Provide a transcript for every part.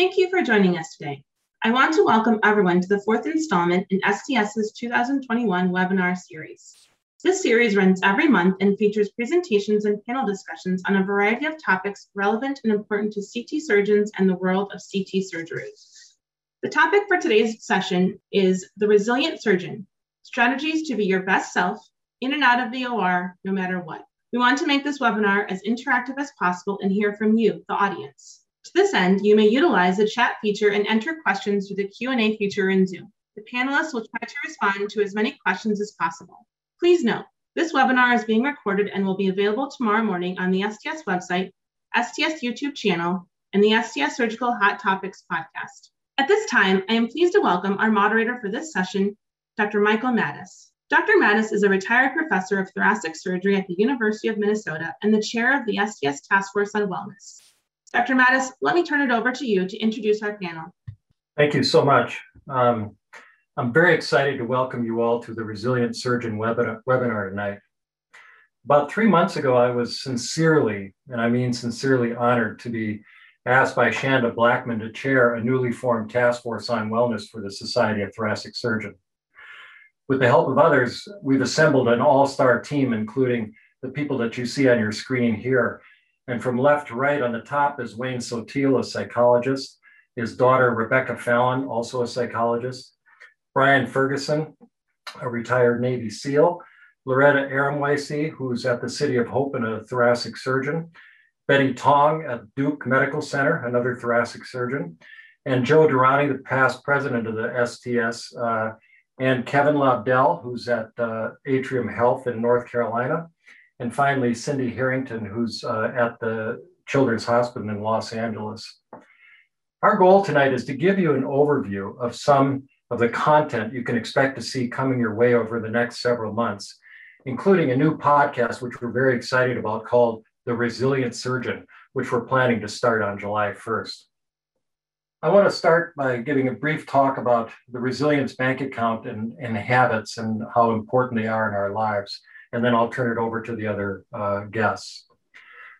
Thank you for joining us today. I want to welcome everyone to the fourth installment in STS's 2021 webinar series. This series runs every month and features presentations and panel discussions on a variety of topics relevant and important to CT surgeons and the world of CT surgery. The topic for today's session is the resilient surgeon, strategies to be your best self in and out of the OR, no matter what. We want to make this webinar as interactive as possible and hear from you, the audience. To this end, you may utilize the chat feature and enter questions through the Q&A feature in Zoom. The panelists will try to respond to as many questions as possible. Please note, this webinar is being recorded and will be available tomorrow morning on the STS website, STS YouTube channel, and the STS Surgical Hot Topics podcast. At this time, I am pleased to welcome our moderator for this session, Dr. Michael Maddaus. Dr. Maddaus is a retired professor of thoracic surgery at the University of Minnesota and the chair of the STS Task Force on Wellness. Dr. Maddaus, let me turn it over to you to introduce our panel. Thank you so much. Um, I'm very excited to welcome you all to the Resilient Surgeon webinar, webinar tonight. About three months ago, I was sincerely, and I mean sincerely honored to be asked by Shanda Blackmon to chair a newly formed task force on wellness for the Society of Thoracic Surgeons. With the help of others, we've assembled an all-star team, including the people that you see on your screen here, and from left to right on the top is Wayne Sotile, a psychologist. His daughter, Rebecca Fallon, also a psychologist. Brian Ferguson, a retired Navy SEAL. Loretta Erhunmwunsee, who's at the City of Hope and a thoracic surgeon. Betty Tong at Duke Medical Center, another thoracic surgeon. And Joe Dearani, the past president of the STS. Uh, and Kevin Lobdell, who's at uh, Atrium Health in North Carolina. And finally, Cindy Herrington, who's uh, at the Children's Hospital in Los Angeles. Our goal tonight is to give you an overview of some of the content you can expect to see coming your way over the next several months, including a new podcast, which we're very excited about called The Resilient Surgeon, which we're planning to start on July 1st. I want to start by giving a brief talk about the resilience bank account and, and habits and how important they are in our lives and then I'll turn it over to the other uh, guests.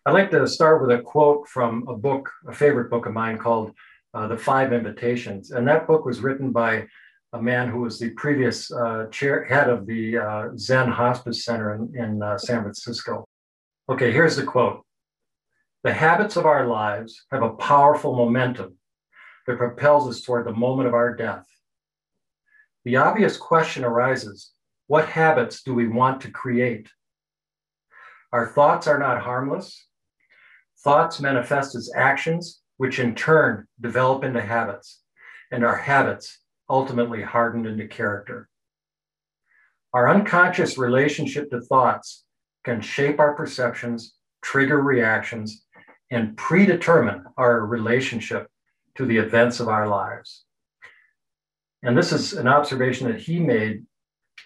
I'd like to start with a quote from a book, a favorite book of mine called uh, The Five Invitations. And that book was written by a man who was the previous uh, chair, head of the uh, Zen Hospice Center in, in uh, San Francisco. Okay, here's the quote The habits of our lives have a powerful momentum that propels us toward the moment of our death. The obvious question arises what habits do we want to create? Our thoughts are not harmless. Thoughts manifest as actions, which in turn develop into habits, and our habits ultimately hardened into character. Our unconscious relationship to thoughts can shape our perceptions, trigger reactions, and predetermine our relationship to the events of our lives. And this is an observation that he made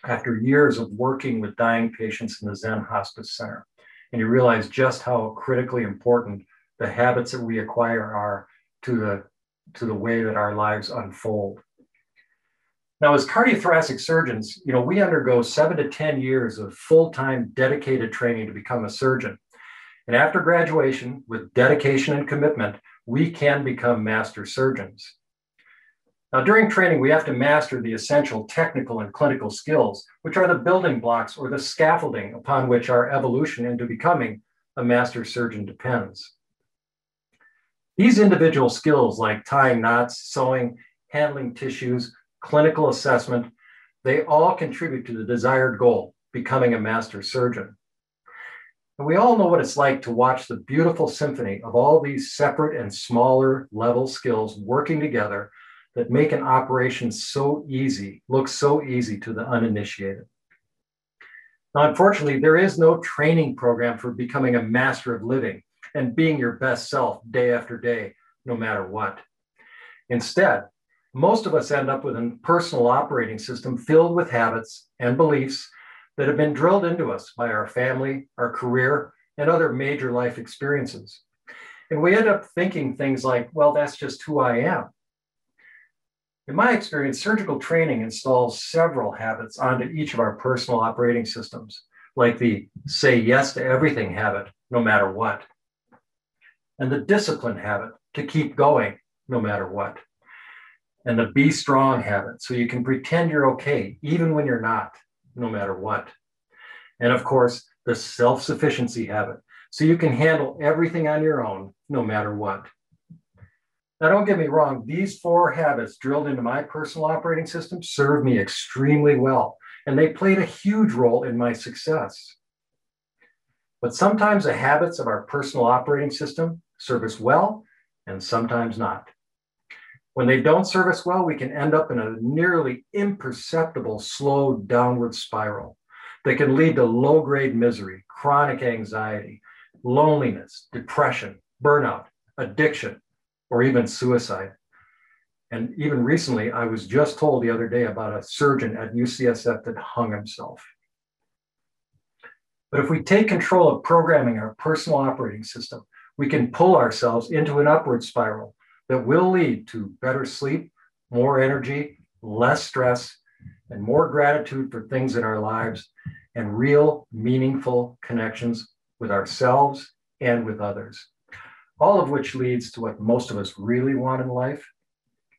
after years of working with dying patients in the Zen Hospice Center. And you realize just how critically important the habits that we acquire are to the, to the way that our lives unfold. Now, as cardiothoracic surgeons, you know, we undergo seven to 10 years of full-time dedicated training to become a surgeon. And after graduation, with dedication and commitment, we can become master surgeons. Now, during training, we have to master the essential technical and clinical skills, which are the building blocks or the scaffolding upon which our evolution into becoming a master surgeon depends. These individual skills, like tying knots, sewing, handling tissues, clinical assessment, they all contribute to the desired goal, becoming a master surgeon. And we all know what it's like to watch the beautiful symphony of all these separate and smaller level skills working together that make an operation so easy, look so easy to the uninitiated. Now, unfortunately, there is no training program for becoming a master of living and being your best self day after day, no matter what. Instead, most of us end up with a personal operating system filled with habits and beliefs that have been drilled into us by our family, our career, and other major life experiences. And we end up thinking things like, well, that's just who I am. In my experience, surgical training installs several habits onto each of our personal operating systems, like the say yes to everything habit, no matter what, and the discipline habit to keep going no matter what. And the be strong habit, so you can pretend you're okay, even when you're not, no matter what. And of course, the self sufficiency habit, so you can handle everything on your own, no matter what. Now, don't get me wrong, these four habits drilled into my personal operating system served me extremely well, and they played a huge role in my success. But sometimes the habits of our personal operating system serve us well, and sometimes not. When they don't serve us well, we can end up in a nearly imperceptible slow downward spiral that can lead to low grade misery, chronic anxiety, loneliness, depression, burnout, addiction, or even suicide. And even recently, I was just told the other day about a surgeon at UCSF that hung himself. But if we take control of programming our personal operating system, we can pull ourselves into an upward spiral that will lead to better sleep, more energy, less stress, and more gratitude for things in our lives and real meaningful connections with ourselves and with others. All of which leads to what most of us really want in life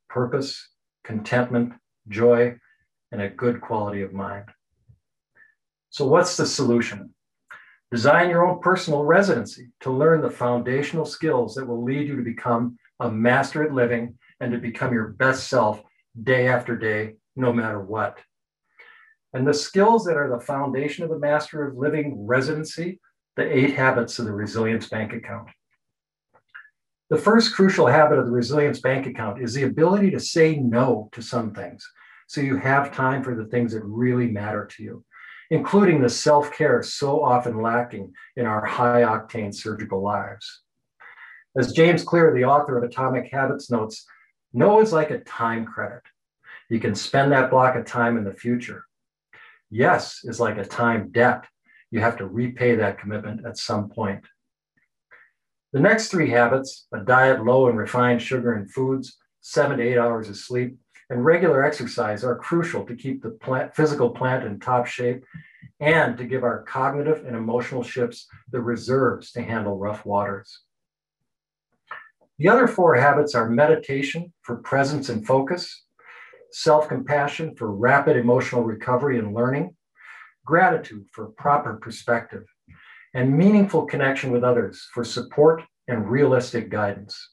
purpose, contentment, joy, and a good quality of mind. So, what's the solution? Design your own personal residency to learn the foundational skills that will lead you to become a master at living and to become your best self day after day, no matter what. And the skills that are the foundation of the Master of Living residency, the eight habits of the Resilience Bank Account. The first crucial habit of the Resilience Bank Account is the ability to say no to some things so you have time for the things that really matter to you, including the self care so often lacking in our high octane surgical lives. As James Clear, the author of Atomic Habits, notes, no is like a time credit. You can spend that block of time in the future. Yes is like a time debt. You have to repay that commitment at some point. The next three habits a diet low in refined sugar and foods, seven to eight hours of sleep, and regular exercise are crucial to keep the plant, physical plant in top shape and to give our cognitive and emotional ships the reserves to handle rough waters. The other four habits are meditation for presence and focus, self compassion for rapid emotional recovery and learning, gratitude for proper perspective, and meaningful connection with others for support and realistic guidance.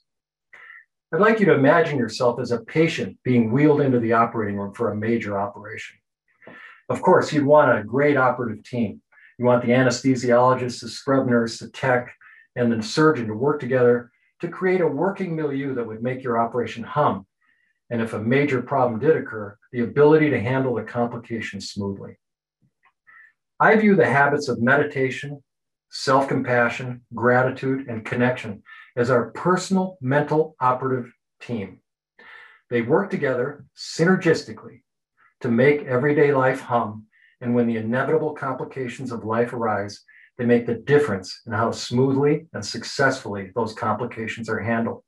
I'd like you to imagine yourself as a patient being wheeled into the operating room for a major operation. Of course, you'd want a great operative team. You want the anesthesiologist, the scrub nurse, the tech, and the surgeon to work together to create a working milieu that would make your operation hum. And if a major problem did occur, the ability to handle the complications smoothly. I view the habits of meditation, self compassion, gratitude, and connection as our personal mental operative team. They work together synergistically to make everyday life hum. And when the inevitable complications of life arise, they make the difference in how smoothly and successfully those complications are handled,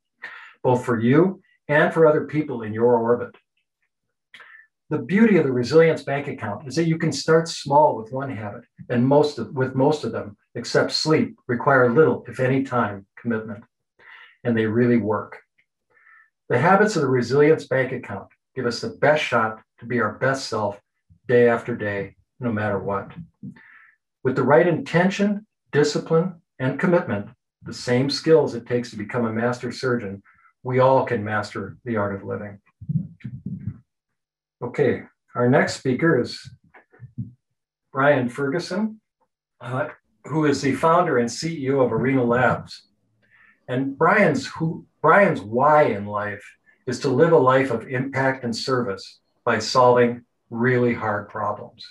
both for you and for other people in your orbit. The beauty of the resilience bank account is that you can start small with one habit, and most of, with most of them, except sleep, require little, if any, time commitment, and they really work. The habits of the resilience bank account give us the best shot to be our best self day after day, no matter what. With the right intention, discipline, and commitment, the same skills it takes to become a master surgeon, we all can master the art of living. Okay, our next speaker is Brian Ferguson, uh, who is the founder and CEO of Arena Labs. And Brian's who Brian's why in life is to live a life of impact and service by solving really hard problems.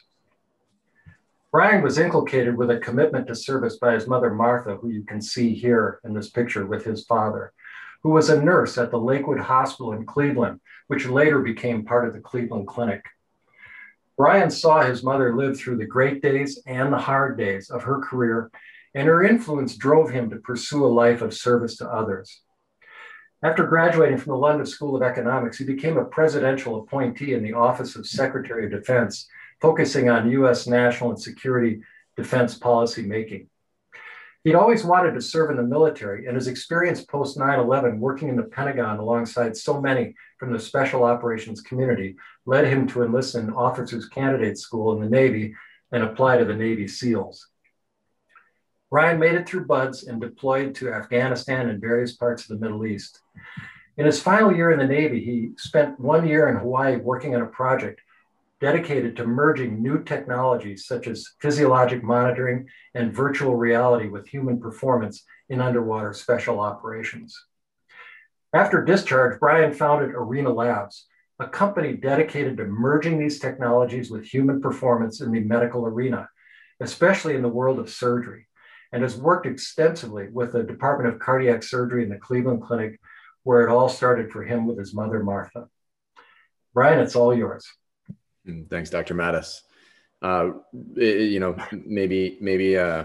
Brian was inculcated with a commitment to service by his mother, Martha, who you can see here in this picture with his father, who was a nurse at the Lakewood Hospital in Cleveland, which later became part of the Cleveland Clinic. Brian saw his mother live through the great days and the hard days of her career, and her influence drove him to pursue a life of service to others. After graduating from the London School of Economics, he became a presidential appointee in the Office of Secretary of Defense focusing on US national and security defense policy making. He'd always wanted to serve in the military, and his experience post 9 11 working in the Pentagon alongside so many from the special operations community led him to enlist in Officers Candidate School in the Navy and apply to the Navy SEALs. Ryan made it through BUD/S and deployed to Afghanistan and various parts of the Middle East. In his final year in the Navy, he spent one year in Hawaii working on a project dedicated to merging new technologies such as physiologic monitoring and virtual reality with human performance in underwater special operations. After discharge, Brian founded Arena Labs, a company dedicated to merging these technologies with human performance in the medical arena, especially in the world of surgery, and has worked extensively with the Department of Cardiac Surgery in the Cleveland Clinic, where it all started for him with his mother, Martha. Brian, it's all yours. Thanks, Dr. Maddaus. Uh, you know, maybe maybe uh,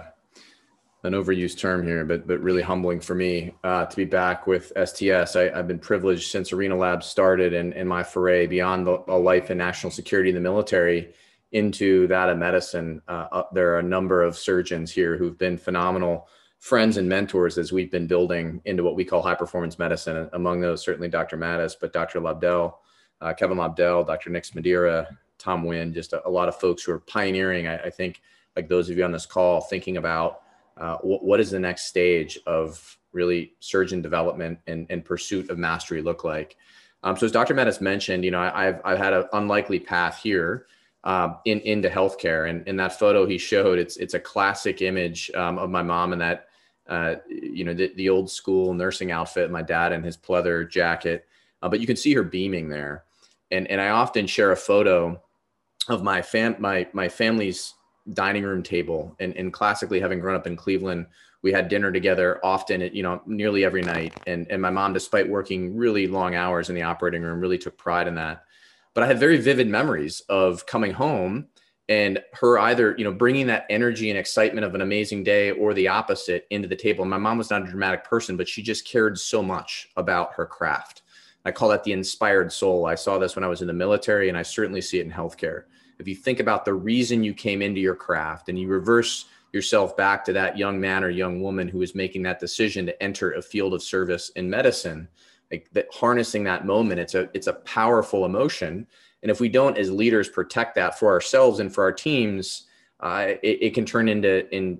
an overused term here, but but really humbling for me uh, to be back with STS. I, have been privileged since Arena Labs started and, and my foray beyond the, a life in national security in the military into that of medicine. Uh, there are a number of surgeons here who've been phenomenal friends and mentors as we've been building into what we call high performance medicine. Among those, certainly Dr. Maddaus, but Dr. Lobdell, uh, Kevin Lobdell, Dr. Nick Smedira, Tom Wynn, just a, a lot of folks who are pioneering. I, I, think, like those of you on this call, thinking about uh, what, is the next stage of really surgeon development and, and pursuit of mastery look like. Um, so as Dr. Maddaus mentioned, you know, I, have I've had an unlikely path here um, in into healthcare, and in that photo he showed, it's it's a classic image um, of my mom in that, uh, you know, the, the old school nursing outfit, my dad in his pleather jacket, uh, but you can see her beaming there, and and I often share a photo of my fam my my family's dining room table. And, and classically having grown up in cleveland we had dinner together often you know nearly every night. And, and my mom despite working really long hours in the operating room really took pride in that. But i have very vivid memories of coming home and her either you know bringing that energy and excitement of an amazing day or the opposite into the table. And my mom was not a dramatic person but she just cared so much about her craft i call that the inspired soul. I saw this when i was in the military and i certainly see it in healthcare. If you think about the reason you came into your craft and you reverse yourself back to that young man or young woman who was making that decision to enter a field of service in medicine like that harnessing that moment it's a it's a powerful emotion. And if we don't as leaders protect that for ourselves and for our teams uh, it, it, can turn into in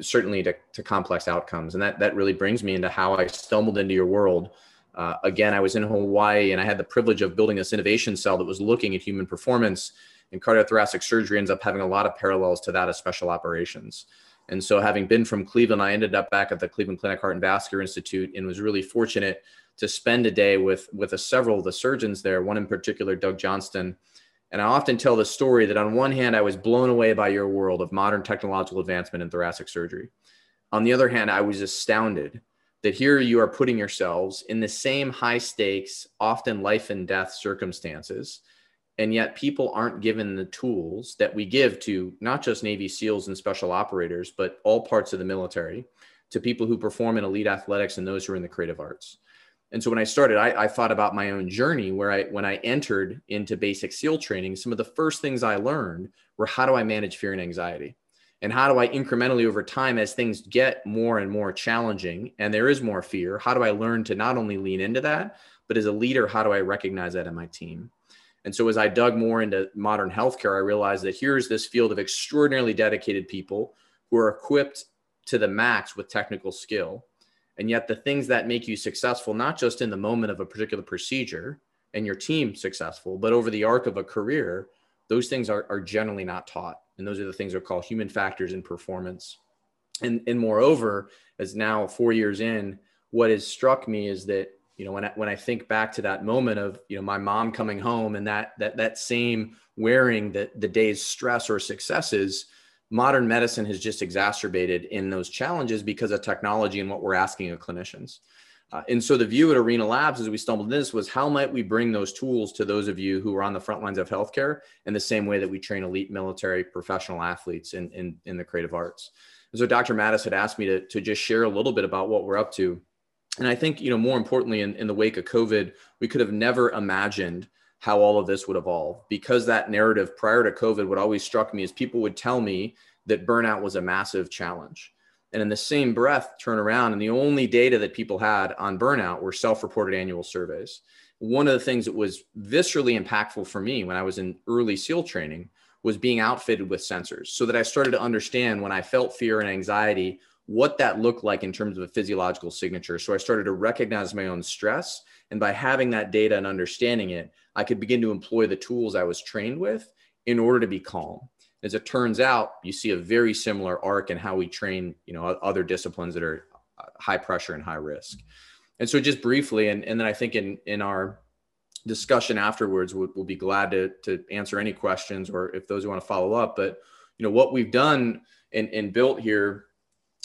certainly to, to complex outcomes. And that that really brings me into how i stumbled into your world uh, again i was in hawaii and i had the privilege of building this innovation cell that was looking at human performance and cardiothoracic surgery ends up having a lot of parallels to that of special operations. And so, having been from Cleveland, I ended up back at the Cleveland Clinic Heart and Vascular Institute and was really fortunate to spend a day with, with a, several of the surgeons there, one in particular, Doug Johnston. And I often tell the story that on one hand, I was blown away by your world of modern technological advancement in thoracic surgery. On the other hand, I was astounded that here you are putting yourselves in the same high stakes, often life and death circumstances and yet people aren't given the tools that we give to not just navy seals and special operators but all parts of the military to people who perform in elite athletics and those who are in the creative arts. And so when i started I, I, thought about my own journey where i when i entered into basic seal training some of the first things i learned were how do i manage fear and anxiety and how do i incrementally over time as things get more and more challenging and there is more fear how do i learn to not only lean into that but as a leader how do i recognize that in my team and so as I dug more into modern healthcare, I realized that here's this field of extraordinarily dedicated people who are equipped to the max with technical skill. And yet the things that make you successful, not just in the moment of a particular procedure and your team successful, but over the arc of a career, those things are, are generally not taught. And those are the things that are called human factors in performance. And, and moreover, as now four years in, what has struck me is that you know when I, when I think back to that moment of you know my mom coming home and that that that same wearing the the day's stress or successes modern medicine has just exacerbated in those challenges because of technology and what we're asking of clinicians uh, and so the view at arena labs as we stumbled in this was how might we bring those tools to those of you who are on the front lines of healthcare in the same way that we train elite military professional athletes in in, in the creative arts and so dr maddaus had asked me to, to just share a little bit about what we're up to and I think, you know, more importantly, in, in the wake of COVID, we could have never imagined how all of this would evolve because that narrative prior to COVID, what always struck me is people would tell me that burnout was a massive challenge. And in the same breath turn around and the only data that people had on burnout were self-reported annual surveys. One of the things that was viscerally impactful for me when i was in early seal training was being outfitted with sensors so that i started to understand when i felt fear and anxiety what that looked like in terms of a physiological signature. So i started to recognize my own stress and by having that data and understanding it i could begin to employ the tools i was trained with in order to be calm as it turns out, you see a very similar arc in how we train, you know, other disciplines that are uh, high pressure and high risk. And so just briefly, and, and then I think in, in our discussion afterwards, we'll, we'll be glad to, to answer any questions or if those who want to follow up. But, you know, what we've done and, and built here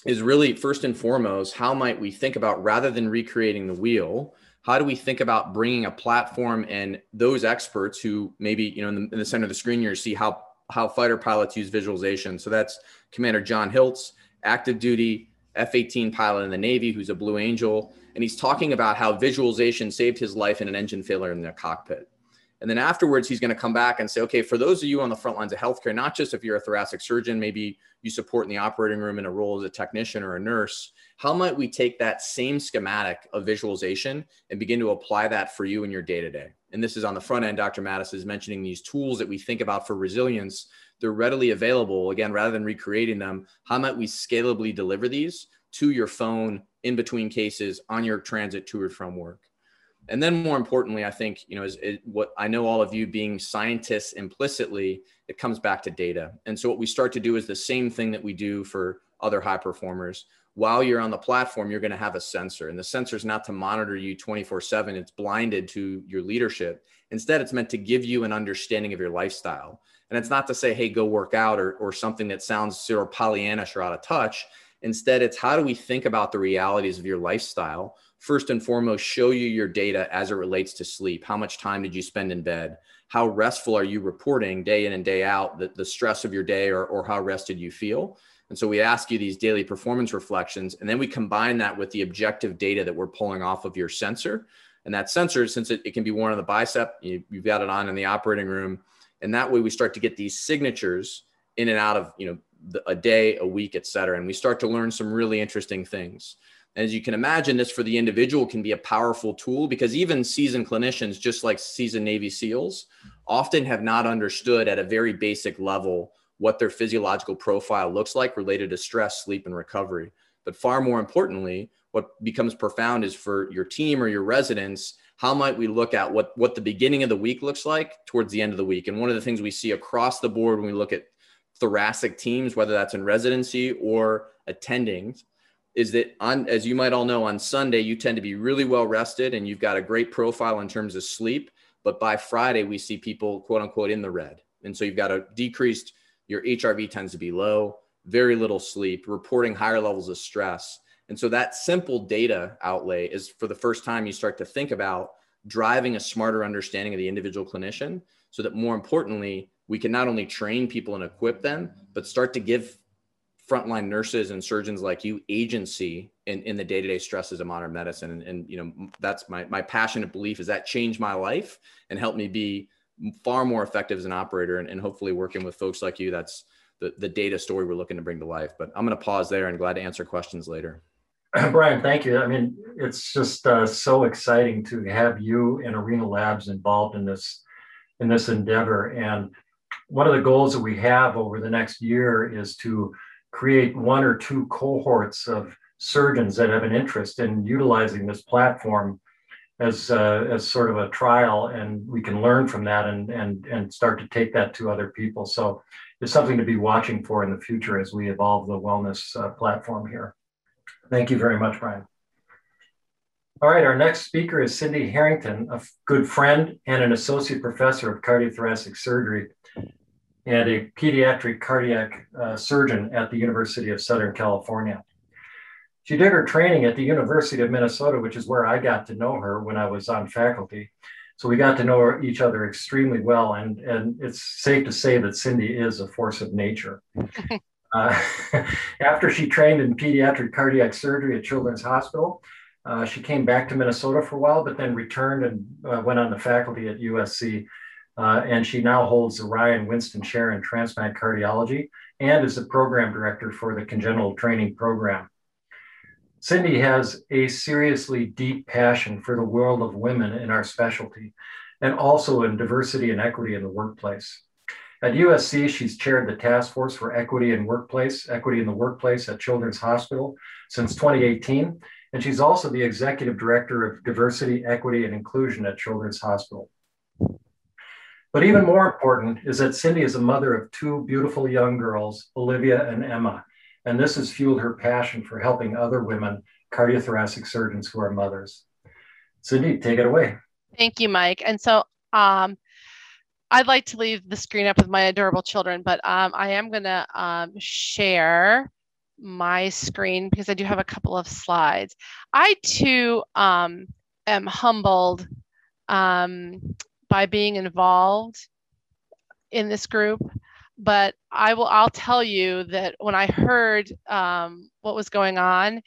is really first and foremost, how might we think about rather than recreating the wheel, how do we think about bringing a platform and those experts who maybe, you know, in the, in the center of the screen here, see how how fighter pilots use visualization. So that's Commander John Hiltz, active duty F 18 pilot in the Navy, who's a Blue Angel. And he's talking about how visualization saved his life in an engine failure in the cockpit. And then afterwards, he's going to come back and say, okay, for those of you on the front lines of healthcare, not just if you're a thoracic surgeon, maybe you support in the operating room in a role as a technician or a nurse, how might we take that same schematic of visualization and begin to apply that for you in your day to day? And this is on the front end. Dr. Maddaus is mentioning these tools that we think about for resilience. They're readily available. Again, rather than recreating them, how might we scalably deliver these to your phone in between cases on your transit to or from work? and then more importantly i think you know is, is, what i know all of you being scientists implicitly it comes back to data and so what we start to do is the same thing that we do for other high performers while you're on the platform you're going to have a sensor and the sensor is not to monitor you 24 7 it's blinded to your leadership instead it's meant to give you an understanding of your lifestyle and it's not to say hey go work out or, or something that sounds sort of pollyannish or out of touch instead it's how do we think about the realities of your lifestyle first and foremost show you your data as it relates to sleep. How much time did you spend in bed? How restful are you reporting day in and day out the, the stress of your day or, or how rested you feel? And so we ask you these daily performance reflections, and then we combine that with the objective data that we're pulling off of your sensor. And that sensor, since it, it can be worn on the bicep, you, you've got it on in the operating room. And that way we start to get these signatures in and out of, you know, a day, a week, et cetera. And we start to learn some really interesting things. As you can imagine, this for the individual can be a powerful tool because even seasoned clinicians, just like seasoned Navy SEALs, often have not understood at a very basic level what their physiological profile looks like related to stress, sleep, and recovery. But far more importantly, what becomes profound is for your team or your residents, how might we look at what, what the beginning of the week looks like towards the end of the week? And one of the things we see across the board when we look at thoracic teams, whether that's in residency or attending, is that on as you might all know on Sunday you tend to be really well rested and you've got a great profile in terms of sleep but by Friday we see people quote unquote in the red and so you've got a decreased your HRV tends to be low very little sleep reporting higher levels of stress. And so that simple data outlay is for the first time you start to think about driving a smarter understanding of the individual clinician so that more importantly we can not only train people and equip them but start to give frontline nurses and surgeons like you agency in, in the day-to-day stresses of modern medicine. And, and you know that's my, my passionate belief is that changed my life and helped me be far more effective as an operator and, and hopefully working with folks like you. That's the, the data story we're looking to bring to life. But i'm going to pause there and glad to answer questions later. Brian thank you. I mean it's just uh, so exciting to have you and arena labs involved in this in this endeavor. And one of the goals that we have over the next year is to create one or two cohorts of surgeons that have an interest in utilizing this platform as uh, as sort of a trial, and we can learn from that and and and start to take that to other people. So it's something to be watching for in the future as we evolve the wellness uh, platform here. Thank you very much, Brian. All right, our next speaker is Cindy Herrington, a good friend and an associate professor of cardiothoracic surgery and a pediatric cardiac uh, surgeon at the University of Southern California. She did her training at the University of Minnesota, which is where I got to know her when I was on faculty. So we got to know each other extremely well, and, and it's safe to say that Cindy is a force of nature. uh, after she trained in pediatric cardiac surgery at Children's Hospital, uh, she came back to Minnesota for a while, but then returned and uh, went on the faculty at USC uh, and she now holds the Ryan Winston Chair in Transplant Cardiology and is the program director for the Congenital Training Program. Cindy has a seriously deep passion for the world of women in our specialty and also in diversity and equity in the workplace. At USC, she's chaired the Task Force for Equity in Workplace, Equity in the Workplace at Children's Hospital since 2018. And she's also the Executive Director of Diversity, Equity, and Inclusion at Children's Hospital. But even more important is that Cindy is a mother of two beautiful young girls, Olivia and Emma. And this has fueled her passion for helping other women, cardiothoracic surgeons who are mothers. Cindy, take it away. Thank you, Mike. And so um, I'd like to leave the screen up with my adorable children, but um, I am going to um, share my screen because I do have a couple of slides. I too um, am humbled um, by being involved in this group, but I will. I'll tell you that when I heard um, what was going on,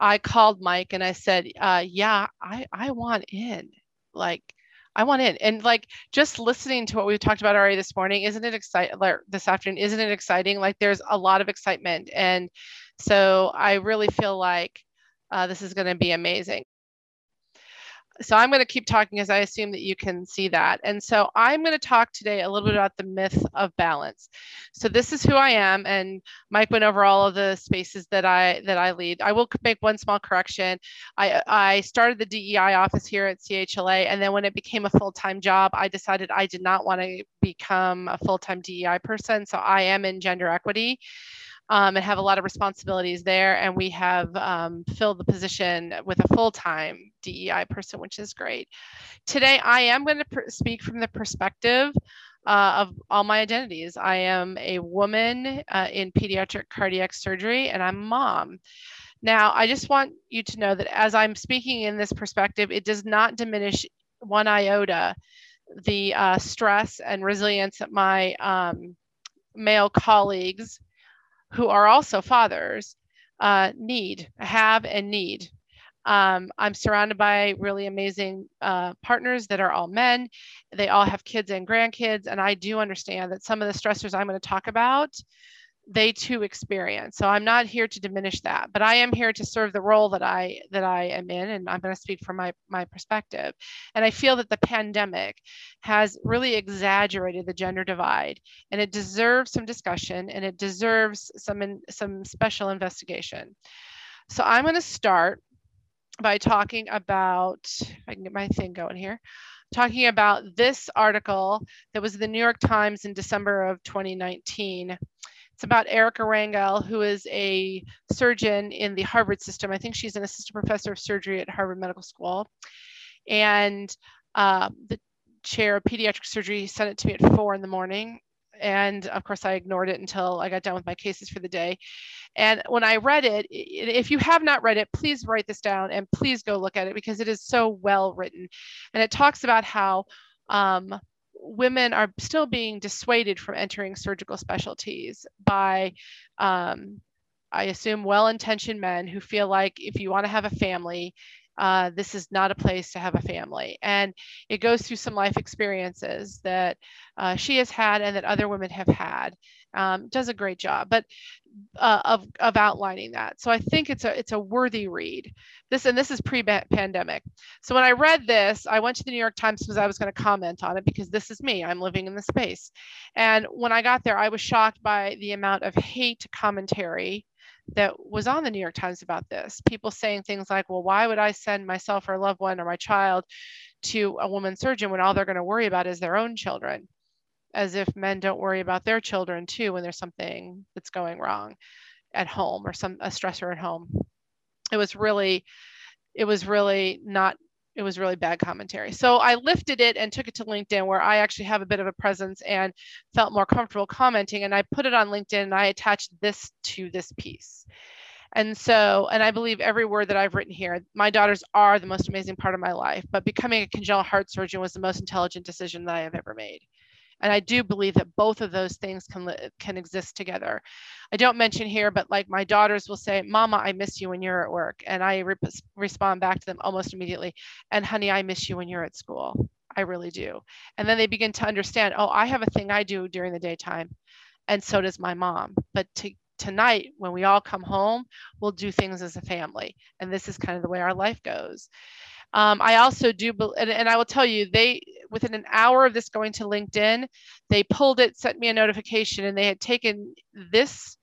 I called Mike and I said, uh, "Yeah, I I want in." Like I want in. And like just listening to what we talked about already this morning, isn't it exciting? This afternoon, isn't it exciting? Like there's a lot of excitement. And so I really feel like uh, this is going to be amazing so I'm going to keep talking as I assume that you can see that. And so I'm going to talk today a little bit about the myth of balance. So this is who I am, and Mike went over all of the spaces that I that I lead. I will make one small correction. I I started the DEI office here at CHLA, and then when it became a full time job, I decided I did not want to become a full time DEI person. So I am in gender equity um, and have a lot of responsibilities there. And we have um, filled the position with a full-time DEI person, which is great. Today, I am going to pr- speak from the perspective uh, of all my identities. I am a woman uh, in pediatric cardiac surgery, and I'm mom. Now, I just want you to know that as I'm speaking in this perspective, it does not diminish one iota the uh, stress and resilience that my um, male colleagues who are also fathers uh, need, have, and need. Um, I'm surrounded by really amazing uh, partners that are all men. They all have kids and grandkids. And I do understand that some of the stressors I'm going to talk about they too experience. So I'm not here to diminish that, but I am here to serve the role that I that I am in, and I'm going to speak from my my perspective. And I feel that the pandemic has really exaggerated the gender divide, and it deserves some discussion, and it deserves some in, some special investigation. So I'm going to start by talking about. I can get my thing going here talking about this article that was the New York Times in December of 2019 it's about Erika Rangel, who is a surgeon in the Harvard system. I think she's an assistant professor of surgery at Harvard Medical School. And uh, the chair of pediatric surgery sent it to me at four in the morning. And of course, I ignored it until I got done with my cases for the day. And when I read it, if you have not read it, please write this down and please go look at it because it is so well written. And it talks about how um, women are still being dissuaded from entering surgical specialties by, um, I assume, well intentioned men who feel like if you want to have a family, uh, this is not a place to have a family. And it goes through some life experiences that uh, she has had and that other women have had. Um, does a great job, but uh, of, of outlining that. So I think it's a it's a worthy read. This and this is pre-pandemic. So when I read this, I went to the New York Times because I was going to comment on it because this is me. I'm living in the space. And when I got there, I was shocked by the amount of hate commentary that was on the New York Times about this. People saying things like, well, why would I send myself or a loved one or my child to a woman surgeon when all they're going to worry about is their own children? As if men don't worry about their children too when there's something that's going wrong at home or some a stressor at home. It was really, it was really not it was really bad commentary. So I lifted it and took it to LinkedIn where I actually have a bit of a presence and felt more comfortable commenting. And I put it on LinkedIn and I attached this to this piece. And so, and I believe every word that I've written here, my daughters are the most amazing part of my life, but becoming a congenital heart surgeon was the most intelligent decision that I have ever made. And I do believe that both of those things can, can exist together. I don't mention here, but like my daughters will say, Mama, I miss you when you're at work. And I re- respond back to them almost immediately. And honey, I miss you when you're at school. I really do. And then they begin to understand, oh, I have a thing I do during the daytime. and so does my mom. But to, tonight, when we all come home, we'll do things as a family. And this is kind of the way our life goes. Um, I also do, and, and I will tell you, they within an hour of this going to LinkedIn, they pulled it, sent me a notification, and they had taken this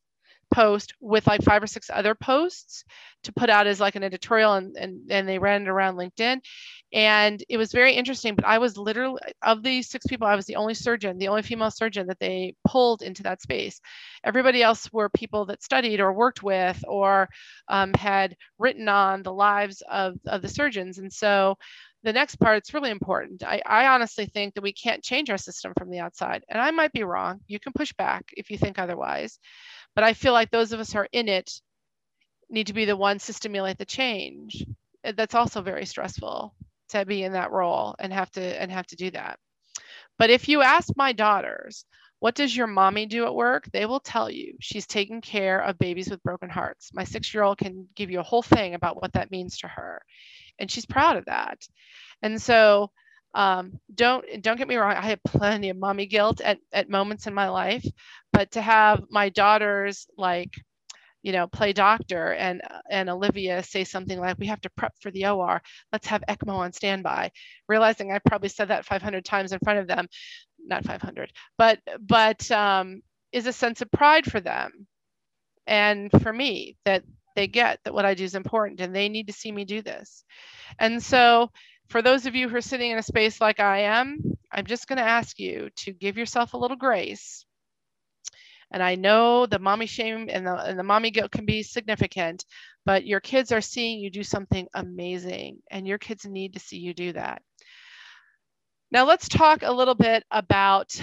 post with like five or six other posts to put out as like an editorial and, and, and they ran it around LinkedIn. And it was very interesting, but I was literally, of these six people, I was the only surgeon, the only female surgeon that they pulled into that space. Everybody else were people that studied or worked with or um, had written on the lives of, of the surgeons. And so the next part it's really important I, I honestly think that we can't change our system from the outside and i might be wrong you can push back if you think otherwise but I feel like those of us who are in it need to be the ones to stimulate the change. That's also very stressful to be in that role and have to and have to do that. But if you ask my daughters, what does your mommy do at work? They will tell you she's taking care of babies with broken hearts. My six year old can give you a whole thing about what that means to her. And she's proud of that. And so um, don't don't get me wrong. I have plenty of mommy guilt at, at moments in my life, but to have my daughters like, you know, play doctor and and Olivia say something like, "We have to prep for the OR. Let's have ECMO on standby," realizing I probably said that 500 times in front of them, not 500, but but um, is a sense of pride for them, and for me that they get that what I do is important and they need to see me do this, and so for those of you who are sitting in a space like I am, I'm just going to ask you to give yourself a little grace. And I know the mommy shame and the, and the mommy guilt can be significant, but your kids are seeing you do something amazing, and your kids need to see you do that. Now let's talk a little bit about,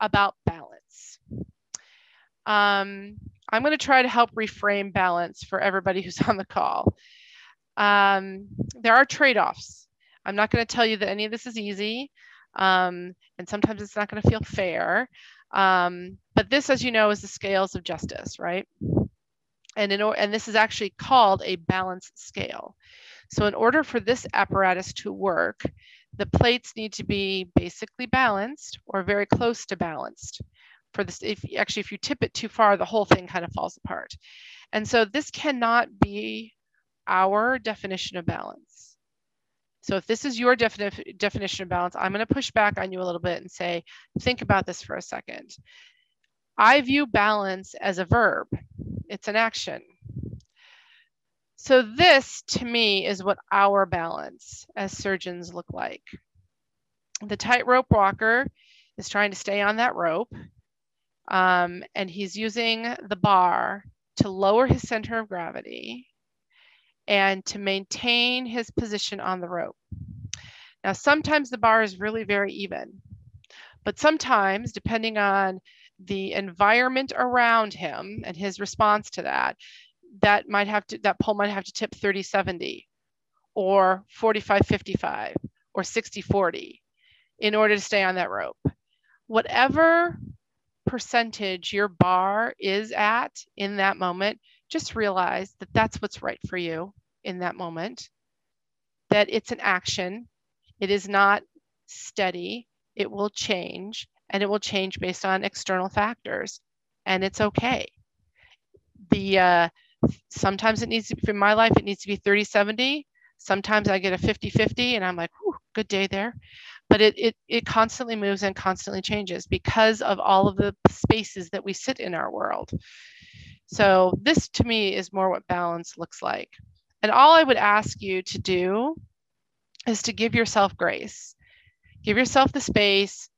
about balance. Um, I'm going to try to help reframe balance for everybody who's on the call. Um, there are trade-offs I'm not going to tell you that any of this is easy. Um, and sometimes it's not going to feel fair. Um, but this, as you know, is the scales of justice, right? And, in, and this is actually called a balance scale. So in order for this apparatus to work, the plates need to be basically balanced or very close to balanced. For this, if actually if you tip it too far, the whole thing kind of falls apart. And so this cannot be our definition of balance. So if this is your defini definition of balance, I'm going to push back on you a little bit and say, think about this for a second. I view balance as a verb. It's an action. So this to me is what our balance as surgeons look like. The tightrope walker is trying to stay on that rope um, and he's using the bar to lower his center of gravity and to maintain his position on the rope. Now, sometimes the bar is really very even, but sometimes, depending on the environment around him and his response to that, that might have to, that pole might have to tip 30 70 or 45 55 or 60 40 in order to stay on that rope. Whatever percentage your bar is at in that moment, just realize that that's what's right for you in that moment, that it's an action. It is not steady. It will change and it will change based on external factors. And it's okay. The uh, sometimes it needs to be in my life, it needs to be 30 70. Sometimes I get a 50 50 and I'm like, good day there. But it, it, it constantly moves and constantly changes because of all of the spaces that we sit in our world. So, this to me is more what balance looks like. And all I would ask you to do is to give yourself grace. Give yourself the space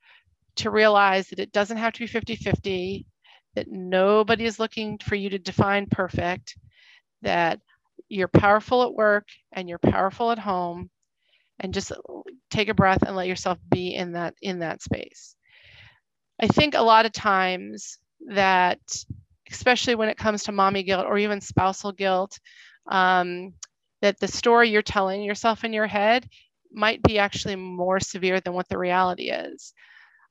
to realize that it doesn't have to be 50 50, that nobody is looking for you to define perfect, that you're powerful at work and you're powerful at home and just take a breath and let yourself be in that in that space i think a lot of times that especially when it comes to mommy guilt or even spousal guilt um, that the story you're telling yourself in your head might be actually more severe than what the reality is.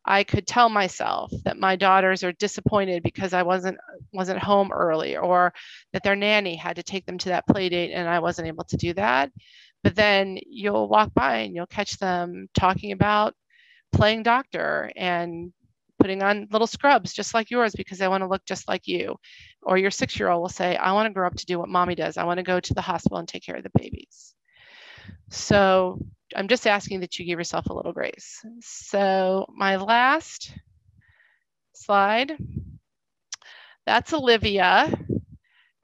I could tell myself that my daughters are disappointed because I wasn't wasn't home early or that their nanny had to take them to that play date and I wasn't able to do that. But then you'll walk by and you'll catch them talking about playing doctor and putting on little scrubs just like yours because I want to look just like you. Or your six year old will say, I want to grow up to do what mommy does. I want to go to the hospital and take care of the babies. So I'm just asking that you give yourself a little grace. So my last slide, that's Olivia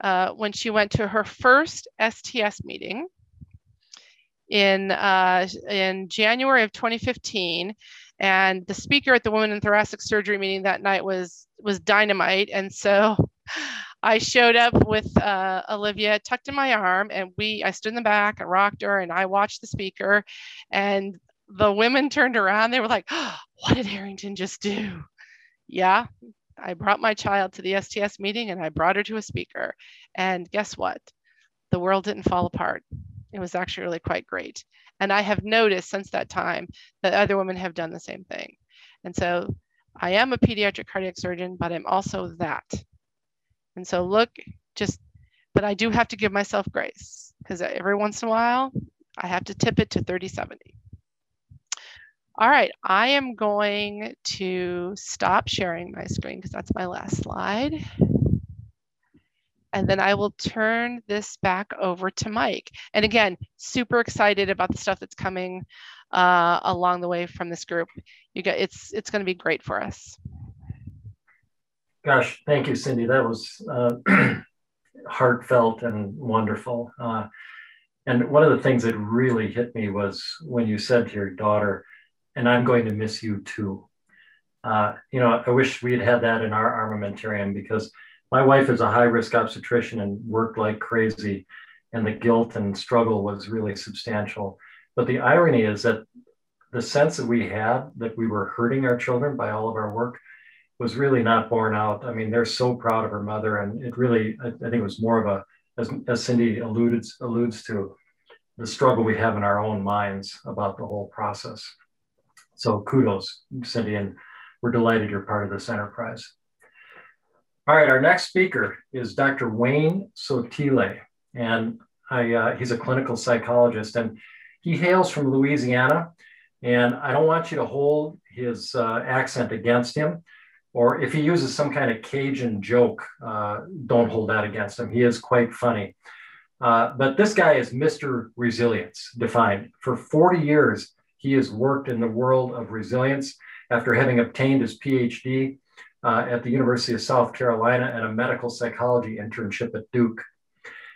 uh, when she went to her first STS meeting in, uh, in January of 2015. And the speaker at the Women in Thoracic Surgery meeting that night was, was dynamite. And so I showed up with uh, Olivia tucked in my arm, and we I stood in the back, I rocked her, and I watched the speaker. And the women turned around. They were like, oh, "What did Herrington just do?" Yeah, I brought my child to the STS meeting, and I brought her to a speaker. And guess what? The world didn't fall apart. It was actually really quite great. And I have noticed since that time that other women have done the same thing. And so I am a pediatric cardiac surgeon, but I'm also that. And so look, just, but I do have to give myself grace because every once in a while I have to tip it to 3070. All right, I am going to stop sharing my screen because that's my last slide. And then I will turn this back over to Mike. And again, super excited about the stuff that's coming uh, along the way from this group. You get it's it's going to be great for us. Gosh, thank you, Cindy. That was uh, heartfelt and wonderful. Uh, and one of the things that really hit me was when you said to your daughter, and I'm going to miss you too. Uh, you know, I wish we had had that in our armamentarium because my wife is a high risk obstetrician and worked like crazy, and the guilt and struggle was really substantial. But the irony is that the sense that we had that we were hurting our children by all of our work was really not borne out. I mean, they're so proud of her mother, and it really, I, I think, it was more of a, as, as Cindy alluded alludes to, the struggle we have in our own minds about the whole process. So kudos, Cindy, and we're delighted you're part of this enterprise. All right, our next speaker is Dr. Wayne Sotile, and I, uh, he's a clinical psychologist, and he hails from Louisiana. And I don't want you to hold his uh, accent against him or if he uses some kind of Cajun joke, uh, don't hold that against him. He is quite funny. Uh, but this guy is Mr. Resilience defined. For 40 years, he has worked in the world of resilience after having obtained his PhD uh, at the University of South Carolina and a medical psychology internship at Duke.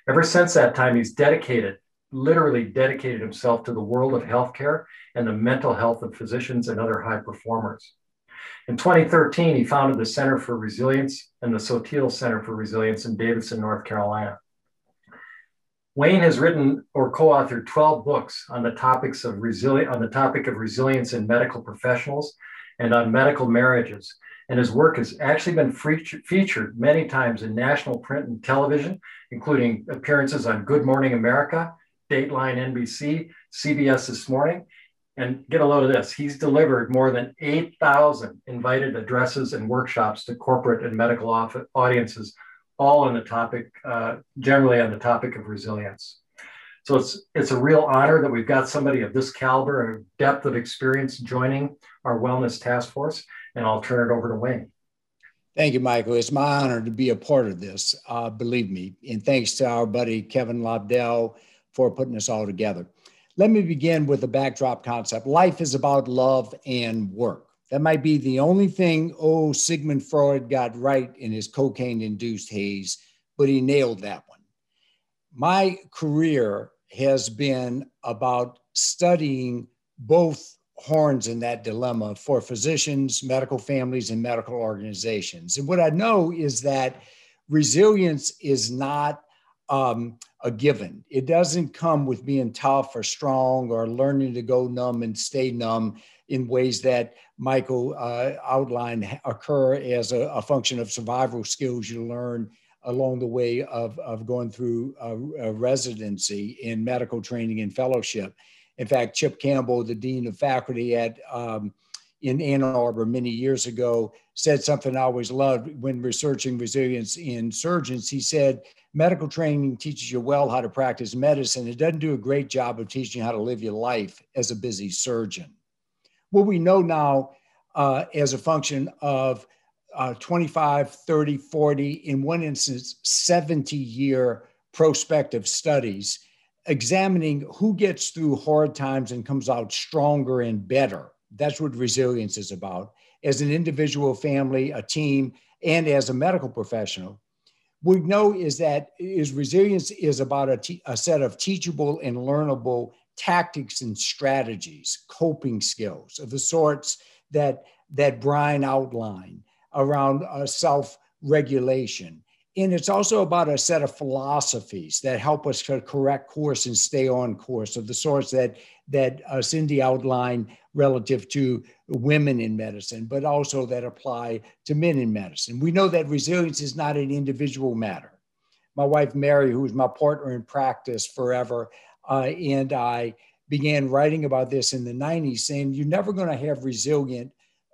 Ever since that time, he's dedicated, literally dedicated himself to the world of healthcare and the mental health of physicians and other high performers. In 2013, he founded the Center for Resilience and the Sotile Center for Resilience in Davidson, North Carolina. Wayne has written or co-authored 12 books on the topics of resili- on the topic of resilience in medical professionals and on medical marriages. And his work has actually been featured many times in national print and television, including appearances on Good Morning America, Dateline NBC, CBS This Morning, and get a load of this. He's delivered more than 8,000 invited addresses and workshops to corporate and medical audiences, all on the topic, uh, generally on the topic of resilience. So it's, it's a real honor that we've got somebody of this caliber and depth of experience joining our wellness task force. And I'll turn it over to Wayne. Thank you, Michael. It's my honor to be a part of this, uh, believe me. And thanks to our buddy Kevin Lobdell for putting this all together. Let me begin with the backdrop concept. Life is about love and work. That might be the only thing, oh, Sigmund Freud got right in his cocaine induced haze, but he nailed that one. My career has been about studying both horns in that dilemma for physicians, medical families, and medical organizations. And what I know is that resilience is not um, a given. It doesn't come with being tough or strong or learning to go numb and stay numb in ways that Michael uh, outlined occur as a, a, function of survival skills you learn along the way of, of going through a, a residency in medical training and fellowship. In fact, Chip Campbell, the dean of faculty at um, in Ann Arbor many years ago, said something I always loved when researching resilience in surgeons. He said, medical training teaches you well how to practice medicine. It doesn't do a great job of teaching you how to live your life as a busy surgeon. What we know now uh, as a function of uh, 25, 30, 40, in one instance, 70 year prospective studies examining who gets through hard times and comes out stronger and better. That's what resilience is about. As an individual, family, a team, and as a medical professional, we know is that is resilience is about a, a set of teachable and learnable tactics and strategies, coping skills of the sorts that that Brian outlined around uh, self-regulation. And it's also about a set of philosophies that help us to correct course and stay on course of the sorts that that uh, Cindy outlined relative to women in medicine, but also that apply to men in medicine. We know that resilience is not an individual matter. My wife, Mary, who was my partner in practice forever, uh, and I began writing about this in the 90s, saying you're never going to have resilient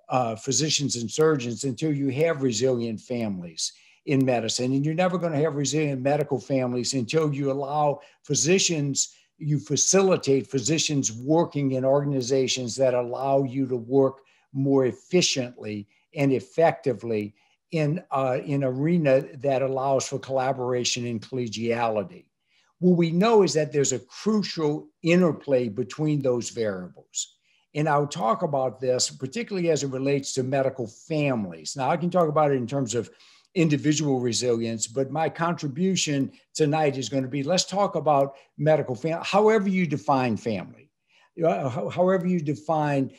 uh, physicians and surgeons until you have resilient families in medicine. And you're never going to have resilient medical families until you allow physicians, you facilitate physicians working in organizations that allow you to work more efficiently and effectively in uh, an arena that allows for collaboration and collegiality. What we know is that there's a crucial interplay between those variables. And I'll talk about this, particularly as it relates to medical families. Now, I can talk about it in terms of individual resilience, but my contribution tonight is going to be let's talk about medical family, however you define family, however you define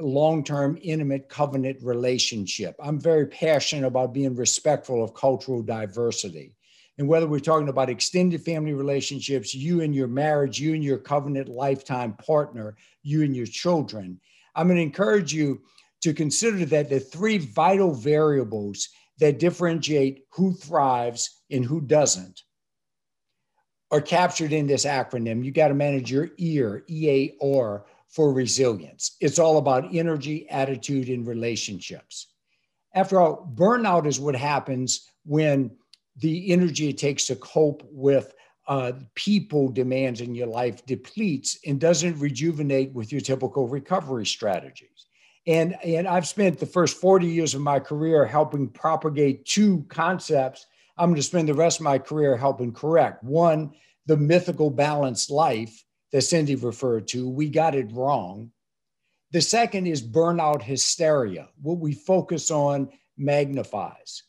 long-term intimate covenant relationship. I'm very passionate about being respectful of cultural diversity. And whether we're talking about extended family relationships, you and your marriage, you and your covenant lifetime partner, you and your children, I'm going to encourage you to consider that the three vital variables that differentiate who thrives and who doesn't are captured in this acronym. You got to manage your EAR, EAR for resilience. It's all about energy, attitude, and relationships. After all, burnout is what happens when the energy it takes to cope with uh, people demands in your life depletes and doesn't rejuvenate with your typical recovery strategies. And, and I've spent the first 40 years of my career helping propagate two concepts. I'm going to spend the rest of my career helping correct. One, the mythical balanced life that Cindy referred to. We got it wrong. The second is burnout hysteria. What we focus on magnifies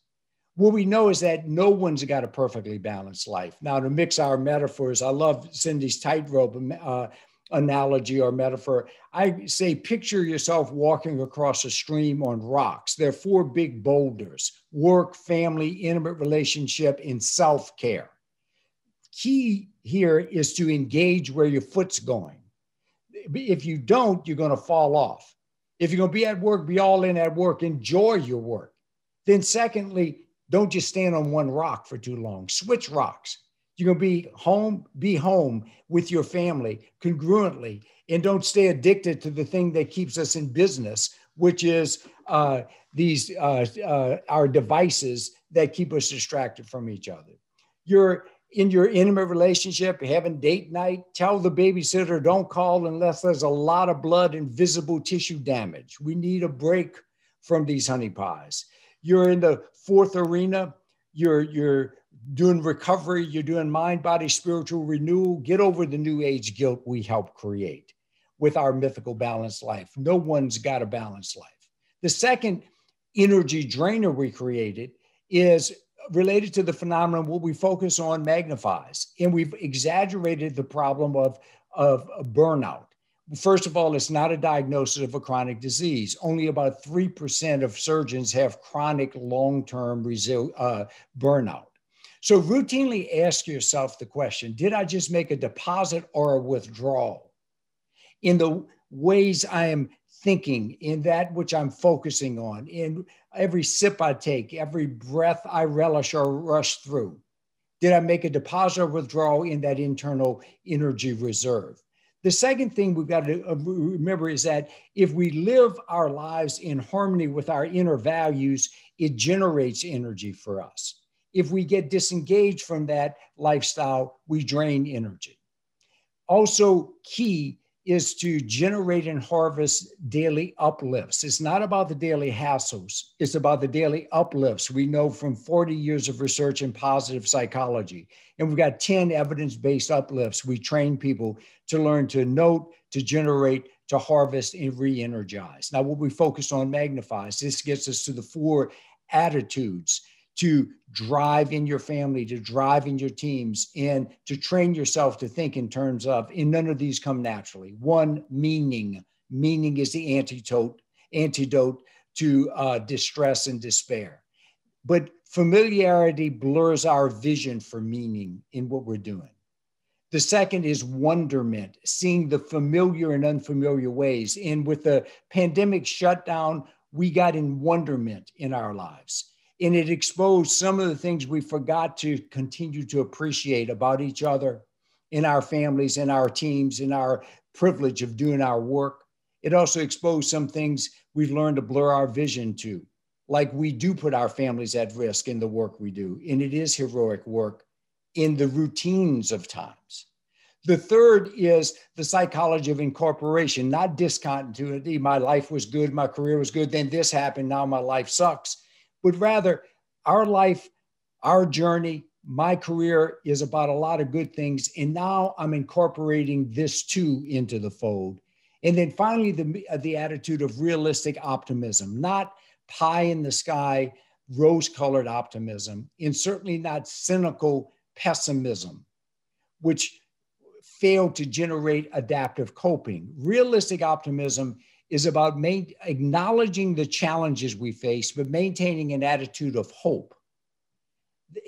what we know is that no one's got a perfectly balanced life. Now, to mix our metaphors, I love Cindy's tightrope uh, analogy or metaphor. I say, picture yourself walking across a stream on rocks. There are four big boulders work, family, intimate relationship, and self care. Key here is to engage where your foot's going. If you don't, you're going to fall off. If you're going to be at work, be all in at work, enjoy your work. Then, secondly, don't just stand on one rock for too long. Switch rocks. You're going to be home, be home with your family congruently, and don't stay addicted to the thing that keeps us in business, which is uh, these uh, uh, our devices that keep us distracted from each other. You're in your intimate relationship, having date night, tell the babysitter don't call unless there's a lot of blood and visible tissue damage. We need a break from these honey pies. You're in the fourth arena. You're you're doing recovery. You're doing mind, body, spiritual renewal. Get over the new age guilt we help create with our mythical balanced life. No one's got a balanced life. The second energy drainer we created is related to the phenomenon what we focus on magnifies and we've exaggerated the problem of, of burnout First of all, it's not a diagnosis of a chronic disease. Only about 3% of surgeons have chronic long term uh, burnout. So, routinely ask yourself the question Did I just make a deposit or a withdrawal? In the ways I am thinking, in that which I'm focusing on, in every sip I take, every breath I relish or rush through. Did I make a deposit or withdrawal in that internal energy reserve? The second thing we've got to uh, remember is that if we live our lives in harmony with our inner values, it generates energy for us. If we get disengaged from that lifestyle, we drain energy. Also, key is to generate and harvest daily uplifts. It's not about the daily hassles, it's about the daily uplifts. We know from 40 years of research in positive psychology. And we've got 10 evidence based uplifts. We train people to learn to note, to generate, to harvest, and re energize. Now, what we focus on magnifies. This gets us to the four attitudes to drive in your family, to drive in your teams, and to train yourself to think in terms of, and none of these come naturally. One, meaning. Meaning is the antidote, antidote to uh, distress and despair. But familiarity blurs our vision for meaning in what we're doing. The second is wonderment, seeing the familiar and unfamiliar ways. And with the pandemic shutdown, we got in wonderment in our lives and it exposed some of the things we forgot to continue to appreciate about each other in our families, in our teams, in our privilege of doing our work. It also exposed some things we've learned to blur our vision to, like we do put our families at risk in the work we do, and it is heroic work in the routines of times. The third is the psychology of incorporation, not discontinuity. My life was good, my career was good, then this happened, now my life sucks but rather our life, our journey, my career is about a lot of good things. And now I'm incorporating this too into the fold. And then finally, the, uh, the attitude of realistic optimism, not pie in the sky, rose colored optimism, and certainly not cynical pessimism, which failed to generate adaptive coping. Realistic optimism is about main, acknowledging the challenges we face, but maintaining an attitude of hope.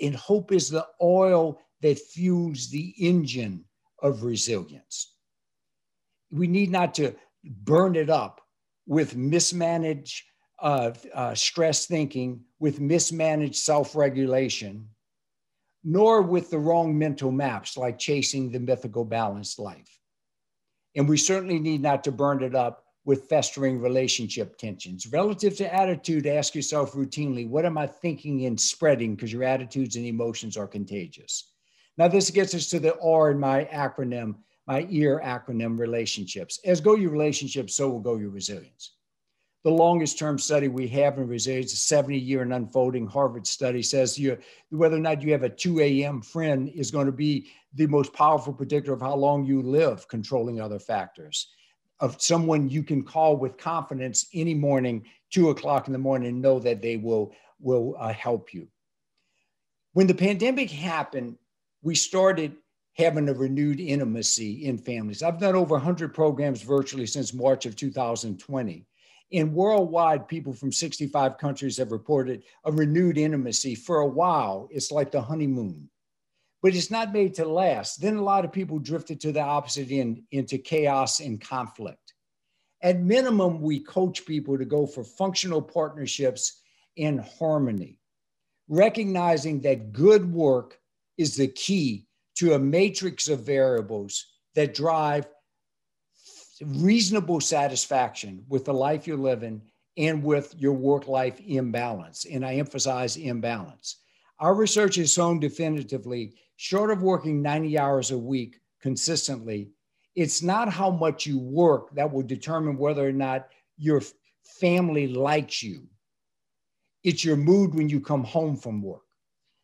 And hope is the oil that fuels the engine of resilience. We need not to burn it up with mismanaged uh, uh, stress thinking, with mismanaged self regulation, nor with the wrong mental maps like chasing the mythical balanced life. And we certainly need not to burn it up with festering relationship tensions. Relative to attitude, ask yourself routinely, what am I thinking and spreading? Because your attitudes and emotions are contagious. Now, this gets us to the R in my acronym, my EAR acronym relationships. As go your relationships, so will go your resilience. The longest term study we have in resilience, a 70 year and unfolding Harvard study, says you, whether or not you have a 2 a.m. friend is going to be the most powerful predictor of how long you live, controlling other factors of someone you can call with confidence any morning, two o'clock in the morning, and know that they will will uh, help you. When the pandemic happened, we started having a renewed intimacy in families. I've done over 100 programs virtually since March of 2020. And worldwide, people from 65 countries have reported a renewed intimacy. For a while, it's like the honeymoon but it's not made to last. Then a lot of people drifted to the opposite end into chaos and conflict. At minimum, we coach people to go for functional partnerships in harmony, recognizing that good work is the key to a matrix of variables that drive reasonable satisfaction with the life you're living and with your work life imbalance. And I emphasize imbalance. Our research has shown definitively short of working 90 hours a week consistently, it's not how much you work that will determine whether or not your family likes you. It's your mood when you come home from work.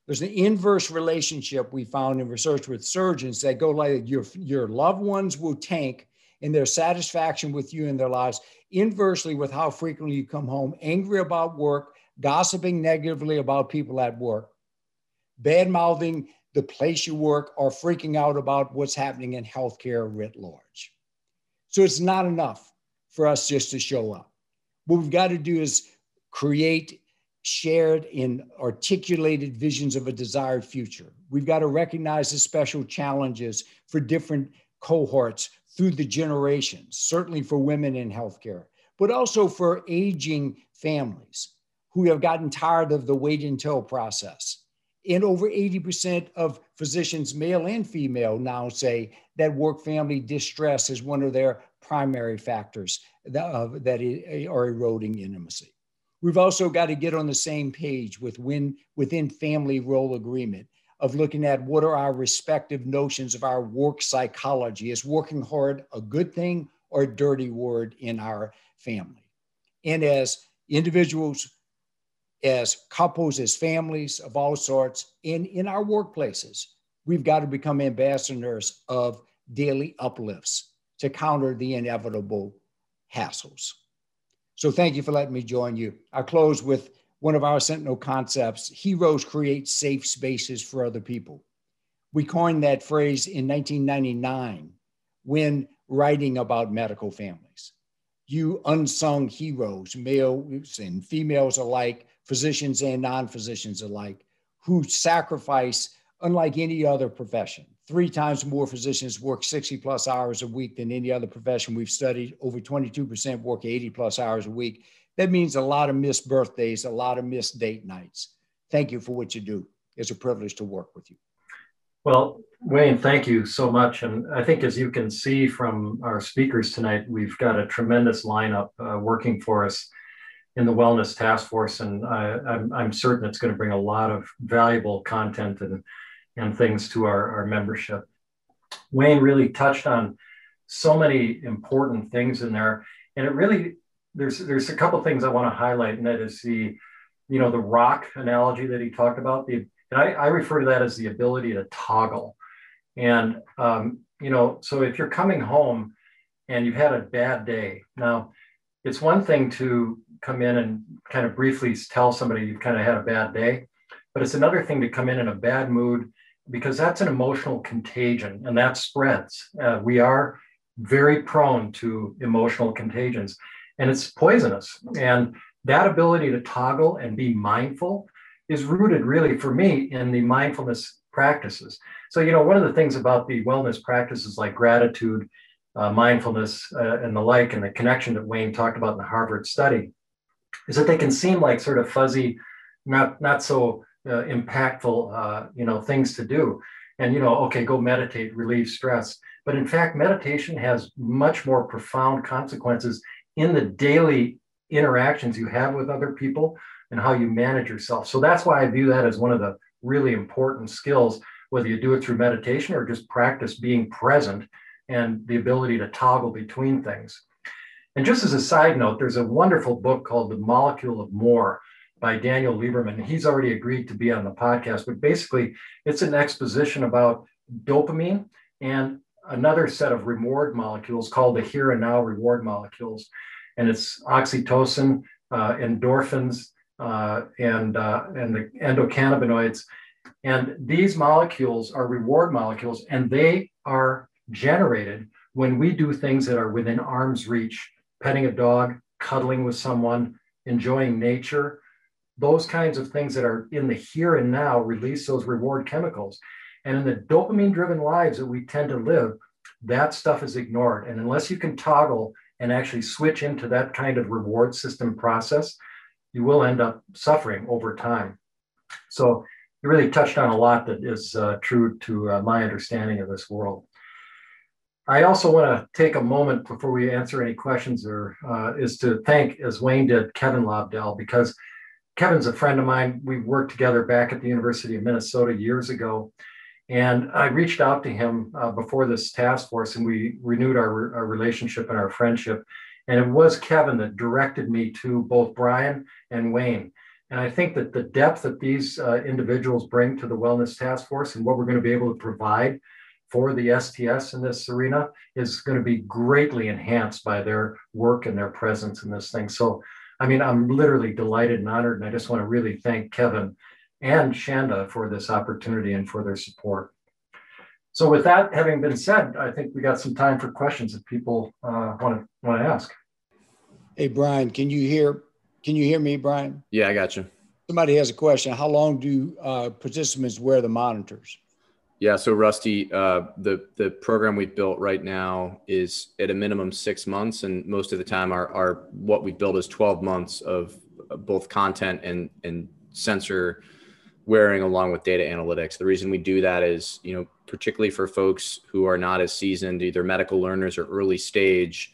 There's an inverse relationship we found in research with surgeons that go like your, your loved ones will tank in their satisfaction with you in their lives, inversely with how frequently you come home, angry about work, gossiping negatively about people at work, bad mouthing the place you work, or freaking out about what's happening in healthcare writ large. So it's not enough for us just to show up. What we've got to do is create shared and articulated visions of a desired future. We've got to recognize the special challenges for different cohorts through the generations, certainly for women in healthcare, but also for aging families who have gotten tired of the wait until process and over 80% of physicians, male and female, now say that work family distress is one of their primary factors that, uh, that are eroding intimacy. We've also got to get on the same page with when, within family role agreement of looking at what are our respective notions of our work psychology. Is working hard a good thing or a dirty word in our family? And as individuals, as couples, as families of all sorts, and in our workplaces, we've got to become ambassadors of daily uplifts to counter the inevitable hassles. So thank you for letting me join you. I'll close with one of our Sentinel concepts heroes create safe spaces for other people. We coined that phrase in 1999 when writing about medical families. You unsung heroes, males and females alike, physicians and non physicians alike, who sacrifice unlike any other profession. Three times more physicians work 60 plus hours a week than any other profession we've studied. Over 22% work 80 plus hours a week. That means a lot of missed birthdays, a lot of missed date nights. Thank you for what you do. It's a privilege to work with you. Well, Wayne, thank you so much. And I think as you can see from our speakers tonight, we've got a tremendous lineup uh, working for us in the Wellness Task Force. And I, I'm, I'm certain it's going to bring a lot of valuable content and, and things to our, our membership. Wayne really touched on so many important things in there. And it really there's there's a couple things I want to highlight, and that is the, you know, the rock analogy that he talked about. The and I, I refer to that as the ability to toggle. And um, you know, so if you're coming home and you've had a bad day, now it's one thing to come in and kind of briefly tell somebody you've kind of had a bad day, but it's another thing to come in in a bad mood because that's an emotional contagion and that spreads. Uh, we are very prone to emotional contagions and it's poisonous. And that ability to toggle and be mindful is rooted really for me in the mindfulness practices. So, you know, one of the things about the wellness practices like gratitude, uh, mindfulness, uh, and the like, and the connection that Wayne talked about in the Harvard study, is that they can seem like sort of fuzzy, not not so uh, impactful, uh, you know, things to do. And you know, okay, go meditate, relieve stress. But in fact, meditation has much more profound consequences in the daily interactions you have with other people and how you manage yourself. So that's why I view that as one of the really important skills, whether you do it through meditation or just practice being present and the ability to toggle between things. And just as a side note, there's a wonderful book called The Molecule of More by Daniel Lieberman. He's already agreed to be on the podcast, but basically, it's an exposition about dopamine and another set of reward molecules called the here and now reward molecules. And it's oxytocin, uh, endorphins, uh, and, uh, and the endocannabinoids. And these molecules are reward molecules, and they are generated when we do things that are within arm's reach petting a dog, cuddling with someone, enjoying nature. Those kinds of things that are in the here and now release those reward chemicals. And in the dopamine driven lives that we tend to live, that stuff is ignored. And unless you can toggle and actually switch into that kind of reward system process, you will end up suffering over time. So you really touched on a lot that is uh, true to uh, my understanding of this world. I also want to take a moment before we answer any questions, or uh, is to thank, as Wayne did, Kevin Lobdell because Kevin's a friend of mine. We worked together back at the University of Minnesota years ago, and I reached out to him uh, before this task force and we renewed our, our relationship and our friendship. And it was Kevin that directed me to both Brian and Wayne. And I think that the depth that these uh, individuals bring to the Wellness Task Force and what we're going to be able to provide for the STS in this arena is going to be greatly enhanced by their work and their presence in this thing. So, I mean, I'm literally delighted and honored. And I just want to really thank Kevin and Shanda for this opportunity and for their support. So with that having been said, I think we got some time for questions if people want to want to ask. Hey Brian, can you hear can you hear me, Brian? Yeah, I got you. Somebody has a question. How long do uh, participants wear the monitors? Yeah, so Rusty, uh, the the program we've built right now is at a minimum six months, and most of the time, our, our what we built is twelve months of both content and and sensor wearing along with data analytics. The reason we do that is, you know, particularly for folks who are not as seasoned, either medical learners or early stage,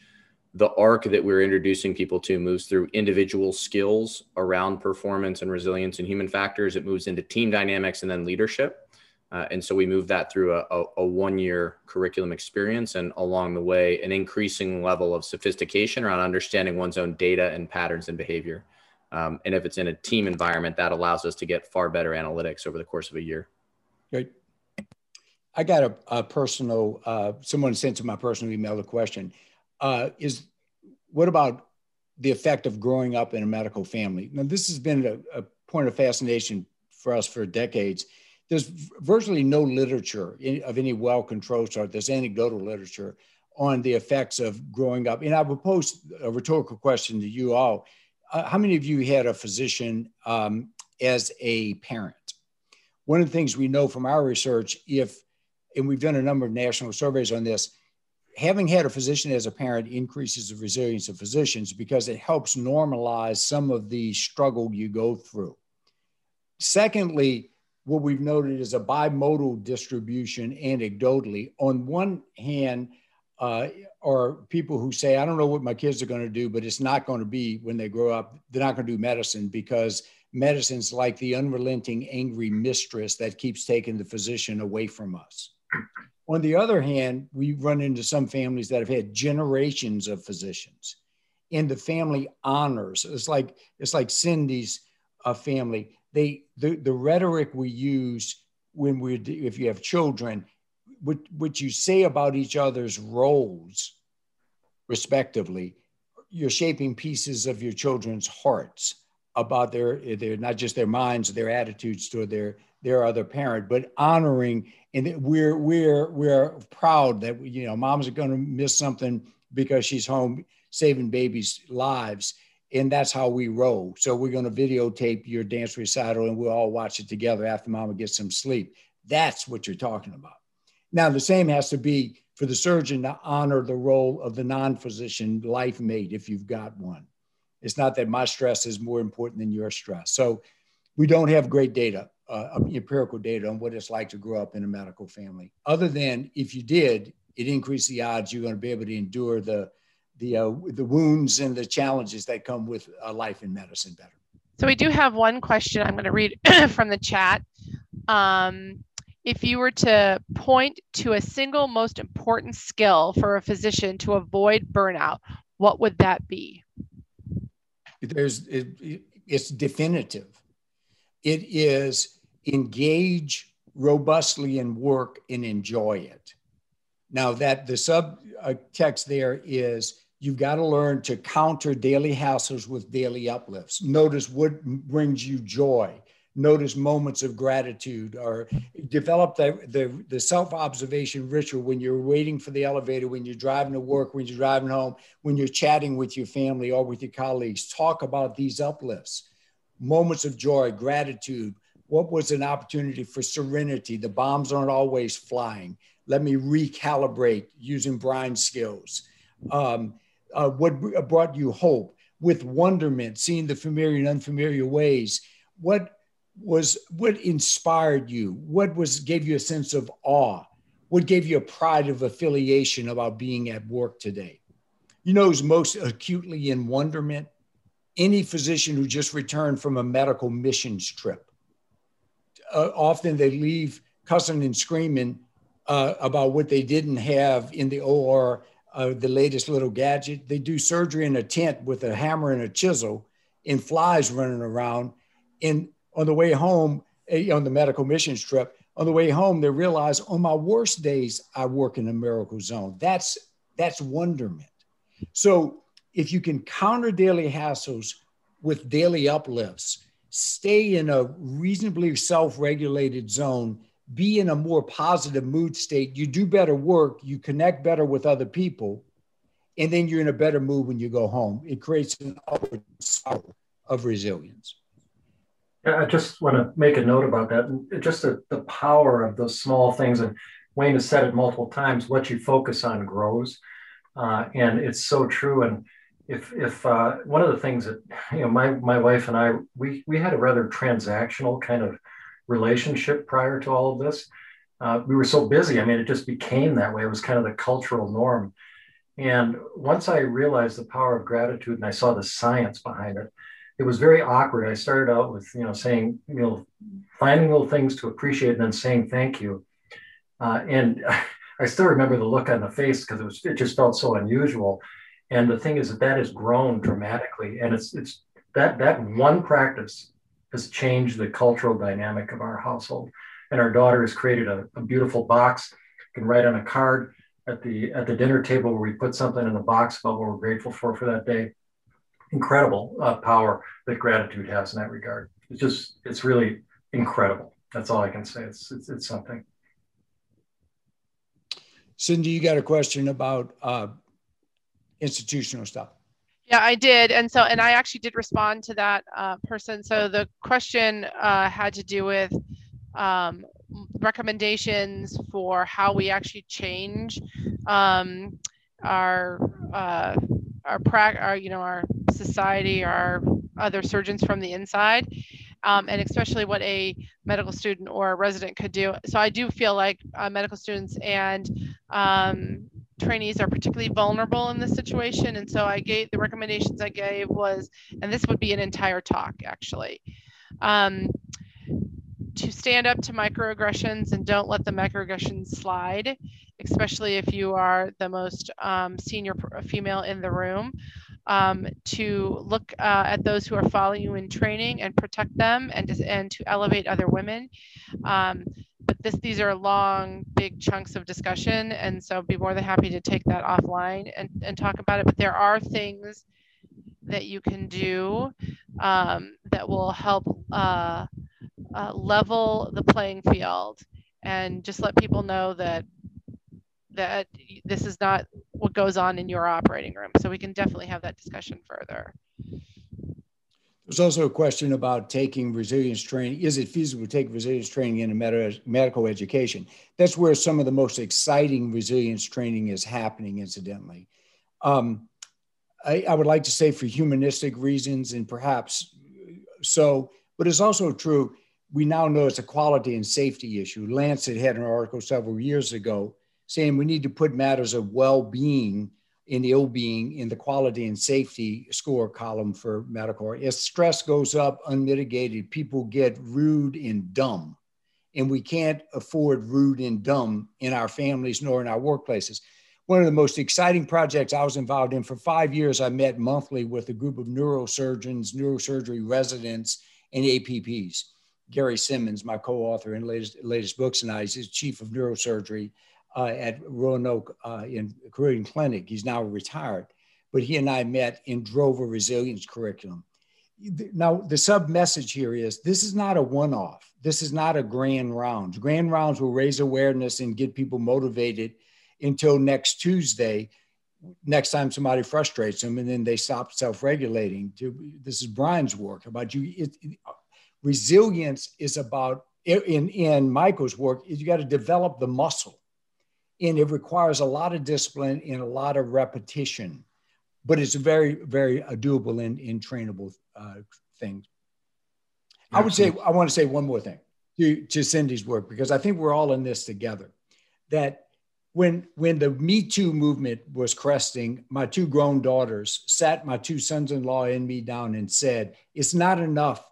the arc that we're introducing people to moves through individual skills around performance and resilience and human factors. It moves into team dynamics and then leadership. Uh, and so we moved that through a, a, a one year curriculum experience and along the way, an increasing level of sophistication around understanding one's own data and patterns and behavior. Um, and if it's in a team environment, that allows us to get far better analytics over the course of a year. Great. I got a, a personal, uh, someone sent to my personal email a question. Uh, is what about the effect of growing up in a medical family? Now, this has been a, a point of fascination for us for decades there's virtually no literature of any well-controlled sort. There's anecdotal literature on the effects of growing up. And I would pose a rhetorical question to you all. Uh, how many of you had a physician um, as a parent? One of the things we know from our research, if, and we've done a number of national surveys on this, having had a physician as a parent increases the resilience of physicians because it helps normalize some of the struggle you go through. Secondly, what we've noted is a bimodal distribution anecdotally. On one hand, uh, are people who say, I don't know what my kids are going to do, but it's not going to be when they grow up, they're not going to do medicine because medicine's like the unrelenting, angry mistress that keeps taking the physician away from us. On the other hand, we run into some families that have had generations of physicians and the family honors. It's like, it's like Cindy's uh, family they the, the rhetoric we use when we if you have children what what you say about each other's roles respectively you're shaping pieces of your children's hearts about their their not just their minds their attitudes toward their their other parent but honoring and we're we're we're proud that you know moms are going to miss something because she's home saving babies lives and that's how we roll. So we're going to videotape your dance recital and we'll all watch it together after mama gets some sleep. That's what you're talking about. Now, the same has to be for the surgeon to honor the role of the non physician life mate if you've got one. It's not that my stress is more important than your stress. So we don't have great data, uh, empirical data on what it's like to grow up in a medical family, other than if you did, it increased the odds you're going to be able to endure the the uh, the wounds and the challenges that come with a life in medicine better. So we do have one question I'm going to read from the chat. Um, if you were to point to a single most important skill for a physician to avoid burnout, what would that be? There's it, it's definitive. It is engage robustly in work and enjoy it. Now that the subtext there is You've got to learn to counter daily hassles with daily uplifts. Notice what brings you joy. Notice moments of gratitude or develop the, the, the self observation ritual when you're waiting for the elevator, when you're driving to work, when you're driving home, when you're chatting with your family or with your colleagues. Talk about these uplifts, moments of joy, gratitude. What was an opportunity for serenity? The bombs aren't always flying. Let me recalibrate using Brian's skills. Um, uh, what uh, brought you hope with wonderment, seeing the familiar and unfamiliar ways? What was what inspired you? What was gave you a sense of awe? What gave you a pride of affiliation about being at work today? You know who's most acutely in wonderment? Any physician who just returned from a medical missions trip. Uh, often they leave cussing and screaming uh, about what they didn't have in the OR uh, the latest little gadget. They do surgery in a tent with a hammer and a chisel and flies running around. And on the way home, eh, on the medical missions trip, on the way home, they realize on my worst days, I work in a miracle zone. That's that's wonderment. So if you can counter daily hassles with daily uplifts, stay in a reasonably self-regulated zone be in a more positive mood state, you do better work, you connect better with other people, and then you're in a better mood when you go home. It creates an upward cycle of resilience. I just want to make a note about that. Just the, the power of those small things. And Wayne has said it multiple times what you focus on grows. Uh, and it's so true. And if, if uh, one of the things that, you know, my, my wife and I, we, we had a rather transactional kind of relationship prior to all of this. Uh, we were so busy. I mean, it just became that way. It was kind of the cultural norm. And once I realized the power of gratitude and I saw the science behind it, it was very awkward. I started out with, you know, saying, you know, finding little things to appreciate and then saying thank you. Uh, and I still remember the look on the face because it was, it just felt so unusual. And the thing is that that has grown dramatically. And it's, it's that, that one practice has changed the cultural dynamic of our household. And our daughter has created a, a beautiful box. You can write on a card at the at the dinner table where we put something in the box about what we're grateful for for that day. Incredible uh, power that gratitude has in that regard. It's just it's really incredible. That's all I can say. It's it's, it's something. Cindy, you got a question about uh, institutional stuff. Yeah, I did. And so, and I actually did respond to that uh, person. So the question uh, had to do with um, recommendations for how we actually change um, our uh, our, pra- our you know our society, our other surgeons from the inside, um, and especially what a medical student or a resident could do. So I do feel like uh, medical students and um, trainees are particularly vulnerable in this situation. And so I gave the recommendations I gave was, and this would be an entire talk actually. Um, to stand up to microaggressions and don't let the microaggressions slide, especially if you are the most um, senior female in the room. Um, to look uh, at those who are following you in training and protect them and to, and to elevate other women. Um, but this, these are long, big chunks of discussion. And so be more than happy to take that offline and, and talk about it. But there are things that you can do um, that will help uh, uh, level the playing field and just let people know that that this is not what goes on in your operating room. So we can definitely have that discussion further. There's also a question about taking resilience training. Is it feasible to take resilience training in a med- medical education? That's where some of the most exciting resilience training is happening, incidentally. Um, I, I would like to say for humanistic reasons and perhaps so, but it's also true we now know it's a quality and safety issue. Lancet had an article several years ago saying we need to put matters of well-being and ill-being in the quality and safety score column for medical. As stress goes up unmitigated, people get rude and dumb. And we can't afford rude and dumb in our families nor in our workplaces. One of the most exciting projects I was involved in for five years, I met monthly with a group of neurosurgeons, neurosurgery residents, and APPs Gary Simonds, my co-author in latest latest books, and I. He's chief of neurosurgery uh, at Roanoke uh, in Carilion Clinic. He's now retired, but he and I met and drove a resilience curriculum. Now, the sub message here is this is not a one off. This is not a grand rounds. Grand rounds will raise awareness and get people motivated until next Tuesday, next time somebody frustrates them, and then they stop self regulating. This is Brian's work about you. It, resilience is about in in Michael's work is you got to develop the muscle, and it requires a lot of discipline and a lot of repetition, but it's very very doable and, in trainable uh, things. I would say I want to say one more thing to, to Cindy's work because I think we're all in this together. That when when the Me Too movement was cresting, my two grown daughters sat my two sons-in-law and me down and said, "It's not enough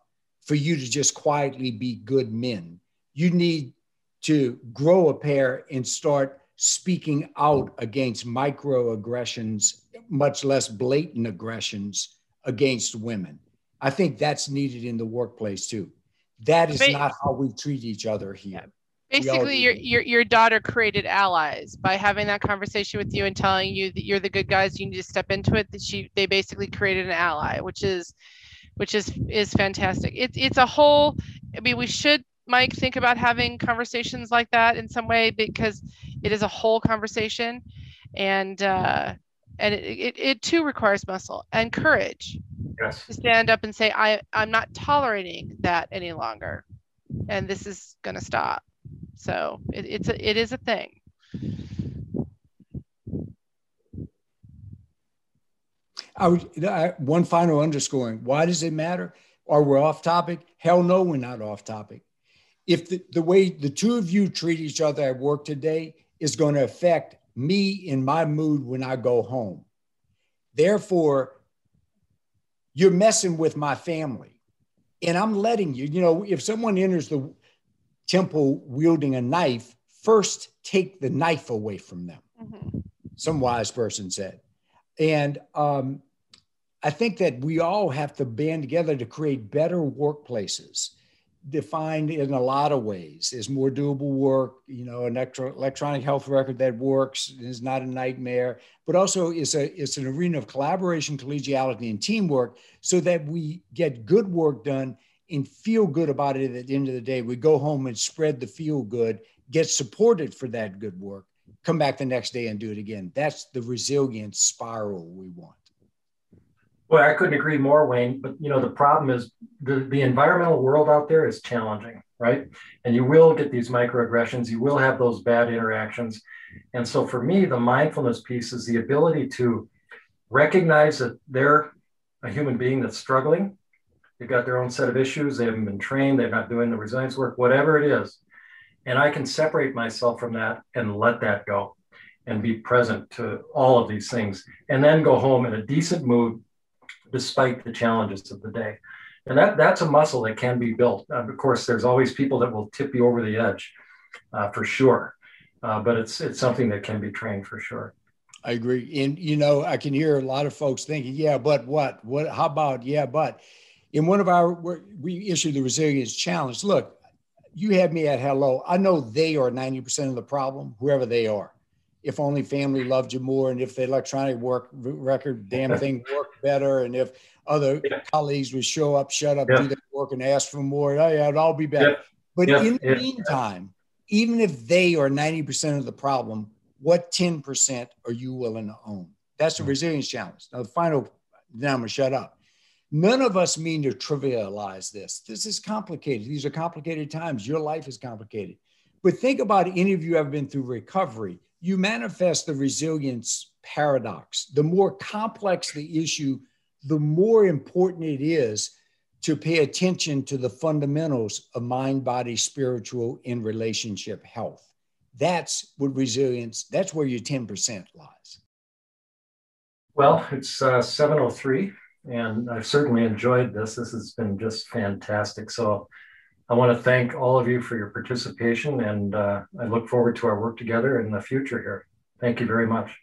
for you to just quietly be good men. You need to grow a pair and start speaking out against microaggressions, much less blatant aggressions against women. I think that's needed in the workplace too. That is not how we treat each other here. Basically, your, your your daughter created allies by having that conversation with you and telling you that you're the good guys. You need to step into it. That she they basically created an ally, which is which is is fantastic. It's it's a whole. I mean, we should Mike think about having conversations like that in some way because it is a whole conversation, and uh, and it, it, it too requires muscle and courage yes. to stand up and say I I'm not tolerating that any longer, and this is gonna stop. So it, it's a, it is a thing. I would, I, one final underscoring. Why does it matter? Are we off topic? Hell no, we're not off topic. If the, the way the two of you treat each other at work today is going to affect me in my mood when I go home. Therefore, you're messing with my family. And I'm letting you, you know, if someone enters the temple wielding a knife, first take the knife away from them. Mm-hmm. Some wise person said. And um, I think that we all have to band together to create better workplaces defined in a lot of ways. Is more doable work you know an electro- electronic health record that works is not a nightmare but also is a it's an arena of collaboration collegiality and teamwork so that we get good work done and feel good about it at the end of the day. We go home and spread the feel good get supported for that good work come back the next day and do it again. That's the resilient spiral we want well, I couldn't agree more, Wayne. But you know, the problem is the, the environmental world out there is challenging, right? And you will get these microaggressions, you will have those bad interactions. And so for me, the mindfulness piece is the ability to recognize that they're a human being that's struggling. They've got their own set of issues, they haven't been trained, they're not doing the resilience work, whatever it is. And I can separate myself from that and let that go and be present to all of these things and then go home in a decent mood despite the challenges of the day. And that, that's a muscle that can be built. Uh, of course, there's always people that will tip you over the edge uh, for sure, uh, but it's, it's something that can be trained for sure. I agree. And, you know, I can hear a lot of folks thinking, yeah, but what? What? How about, yeah, but in one of our, we issued the resilience challenge. Look, you had me at hello. I know they are 90% of the problem, whoever they are if only family loved you more and if the electronic work record damn thing worked better and if other yeah. colleagues would show up shut up yeah. do their work and ask for more oh, yeah it'd all be better. Yeah. but in the meantime even if they are 90% of the problem what 10% are you willing to own? That's the mm-hmm. resilience challenge. Now the final now i'm gonna shut up. None of us mean to trivialize this. This is complicated. These are complicated times. Your life is complicated. But think about any of you ever been through recovery you manifest the resilience paradox. The more complex the issue, the more important it is to pay attention to the fundamentals of mind, body, spiritual, and relationship health. That's what resilience, that's where your 10% lies. Well, it's uh, 703, and I've certainly enjoyed this. This has been just fantastic. So I want to thank all of you for your participation, and uh, I look forward to our work together in the future here. Thank you very much.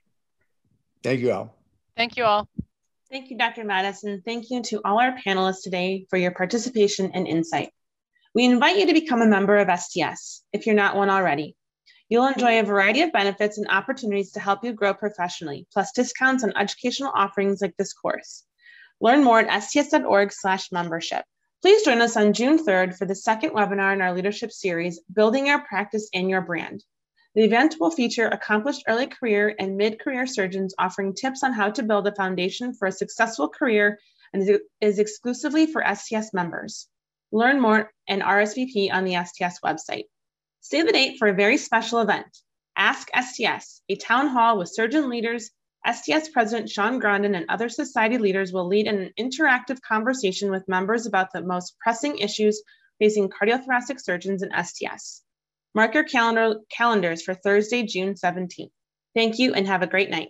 Thank you all. Thank you all. Thank you, Dr. Maddaus. Thank you to all our panelists today for your participation and insight. We invite you to become a member of STS if you're not one already. You'll enjoy a variety of benefits and opportunities to help you grow professionally, plus discounts on educational offerings like this course. Learn more at sts.org/membership. Please join us on June 3rd for the second webinar in our leadership series, Building Your Practice and Your Brand. The event will feature accomplished early career and mid-career surgeons offering tips on how to build a foundation for a successful career and is exclusively for STS members. Learn more and RSVP on the STS website. Save the date for a very special event, Ask STS, a town hall with surgeon leaders, STS President Sean Grondin and other society leaders will lead an interactive conversation with members about the most pressing issues facing cardiothoracic surgeons in STS. Mark your calendar, calendars for Thursday, June 17th. Thank you and have a great night.